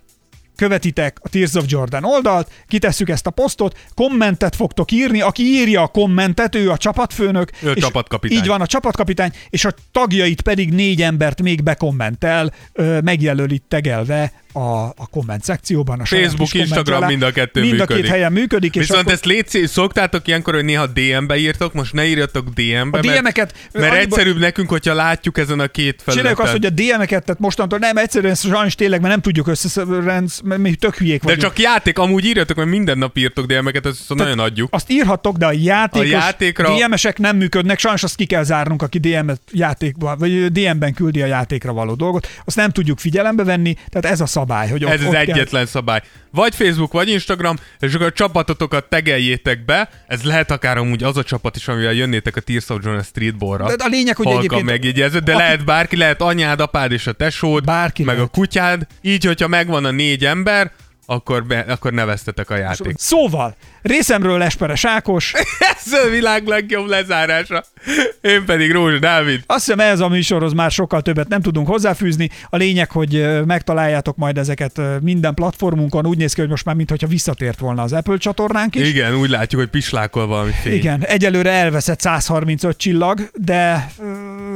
követitek a Tears of Jordan oldalt, kitesszük ezt a posztot, kommentet fogtok írni, aki írja a kommentet, ő a csapatfőnök. Ő és csapatkapitány. Így van, a csapatkapitány, és a tagjait pedig négy embert még bekommentel, ö, megjelöli tegelve a, a komment szekcióban. A Facebook, Instagram, alá. mind a kettő Mind a működik. két helyen működik. És Viszont akkor... ezt légy szoktátok ilyenkor, hogy néha DM-be írtok, most ne írjatok DM-be, A mert, mert annyiba- egyszerűbb nekünk, hogyha látjuk ezen a két felületen. Csináljuk azt, hogy a DM-eket, tehát mostantól nem, egyszerűen sajnos tényleg, mert nem tudjuk összerendsz, mert mi tök hülyék De vagyunk. csak játék, amúgy írjatok, mert minden nap írtok DM-eket, ezt szóval nagyon adjuk. Azt írhattok, de a játékos, A játékra- DM-esek nem működnek, sajnos azt ki kell zárnunk, aki DM-et játékban, vagy DM-ben küldi a játékra való dolgot. Azt nem tudjuk figyelembe venni, tehát ez a szabály, hogy Ez az kell- egyetlen szabály. Vagy Facebook, vagy Instagram, és akkor a csapatotokat tegeljétek be. Ez lehet akár amúgy az a csapat is, amivel jönnétek a Tears of John Streetballra. De a lényeg, hogy Halka egyébként- megjegyező, de Aki- lehet bárki, lehet anyád, apád és a tesód, Bárki meg lehet. a kutyád. Így, hogyha megvan a négy ember, akkor, be, akkor neveztetek a játék. Szóval, részemről Esperes Ákos, Ez a világ legjobb lezárása. Én pedig Rózsa Dávid. Azt hiszem ez a műsorhoz már sokkal többet nem tudunk hozzáfűzni. A lényeg, hogy megtaláljátok majd ezeket minden platformunkon. Úgy néz ki, hogy most már mintha visszatért volna az Apple csatornánk is. Igen, úgy látjuk, hogy pislákol valami fény. Igen, egyelőre elveszett 135 csillag, de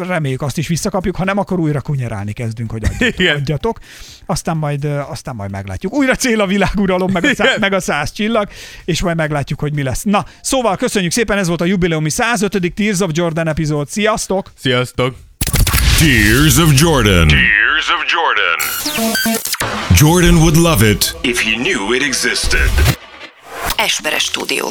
reméljük azt is visszakapjuk, ha nem, akkor újra kunyerálni kezdünk, hogy adjatok. Igen. adjatok. Aztán, majd, aztán majd meglátjuk. Újra cél a világuralom, meg a, szá- meg a 100 csillag, és majd meglátjuk, hogy mi lesz. Na, szóval köszönjük szépen, ez volt a jubileumi 105. Tears of Jordan epizód. Sziasztok! Sziasztok! Tears of Jordan. Tears of Jordan. Jordan would love it if he knew it existed. Esperes stúdió.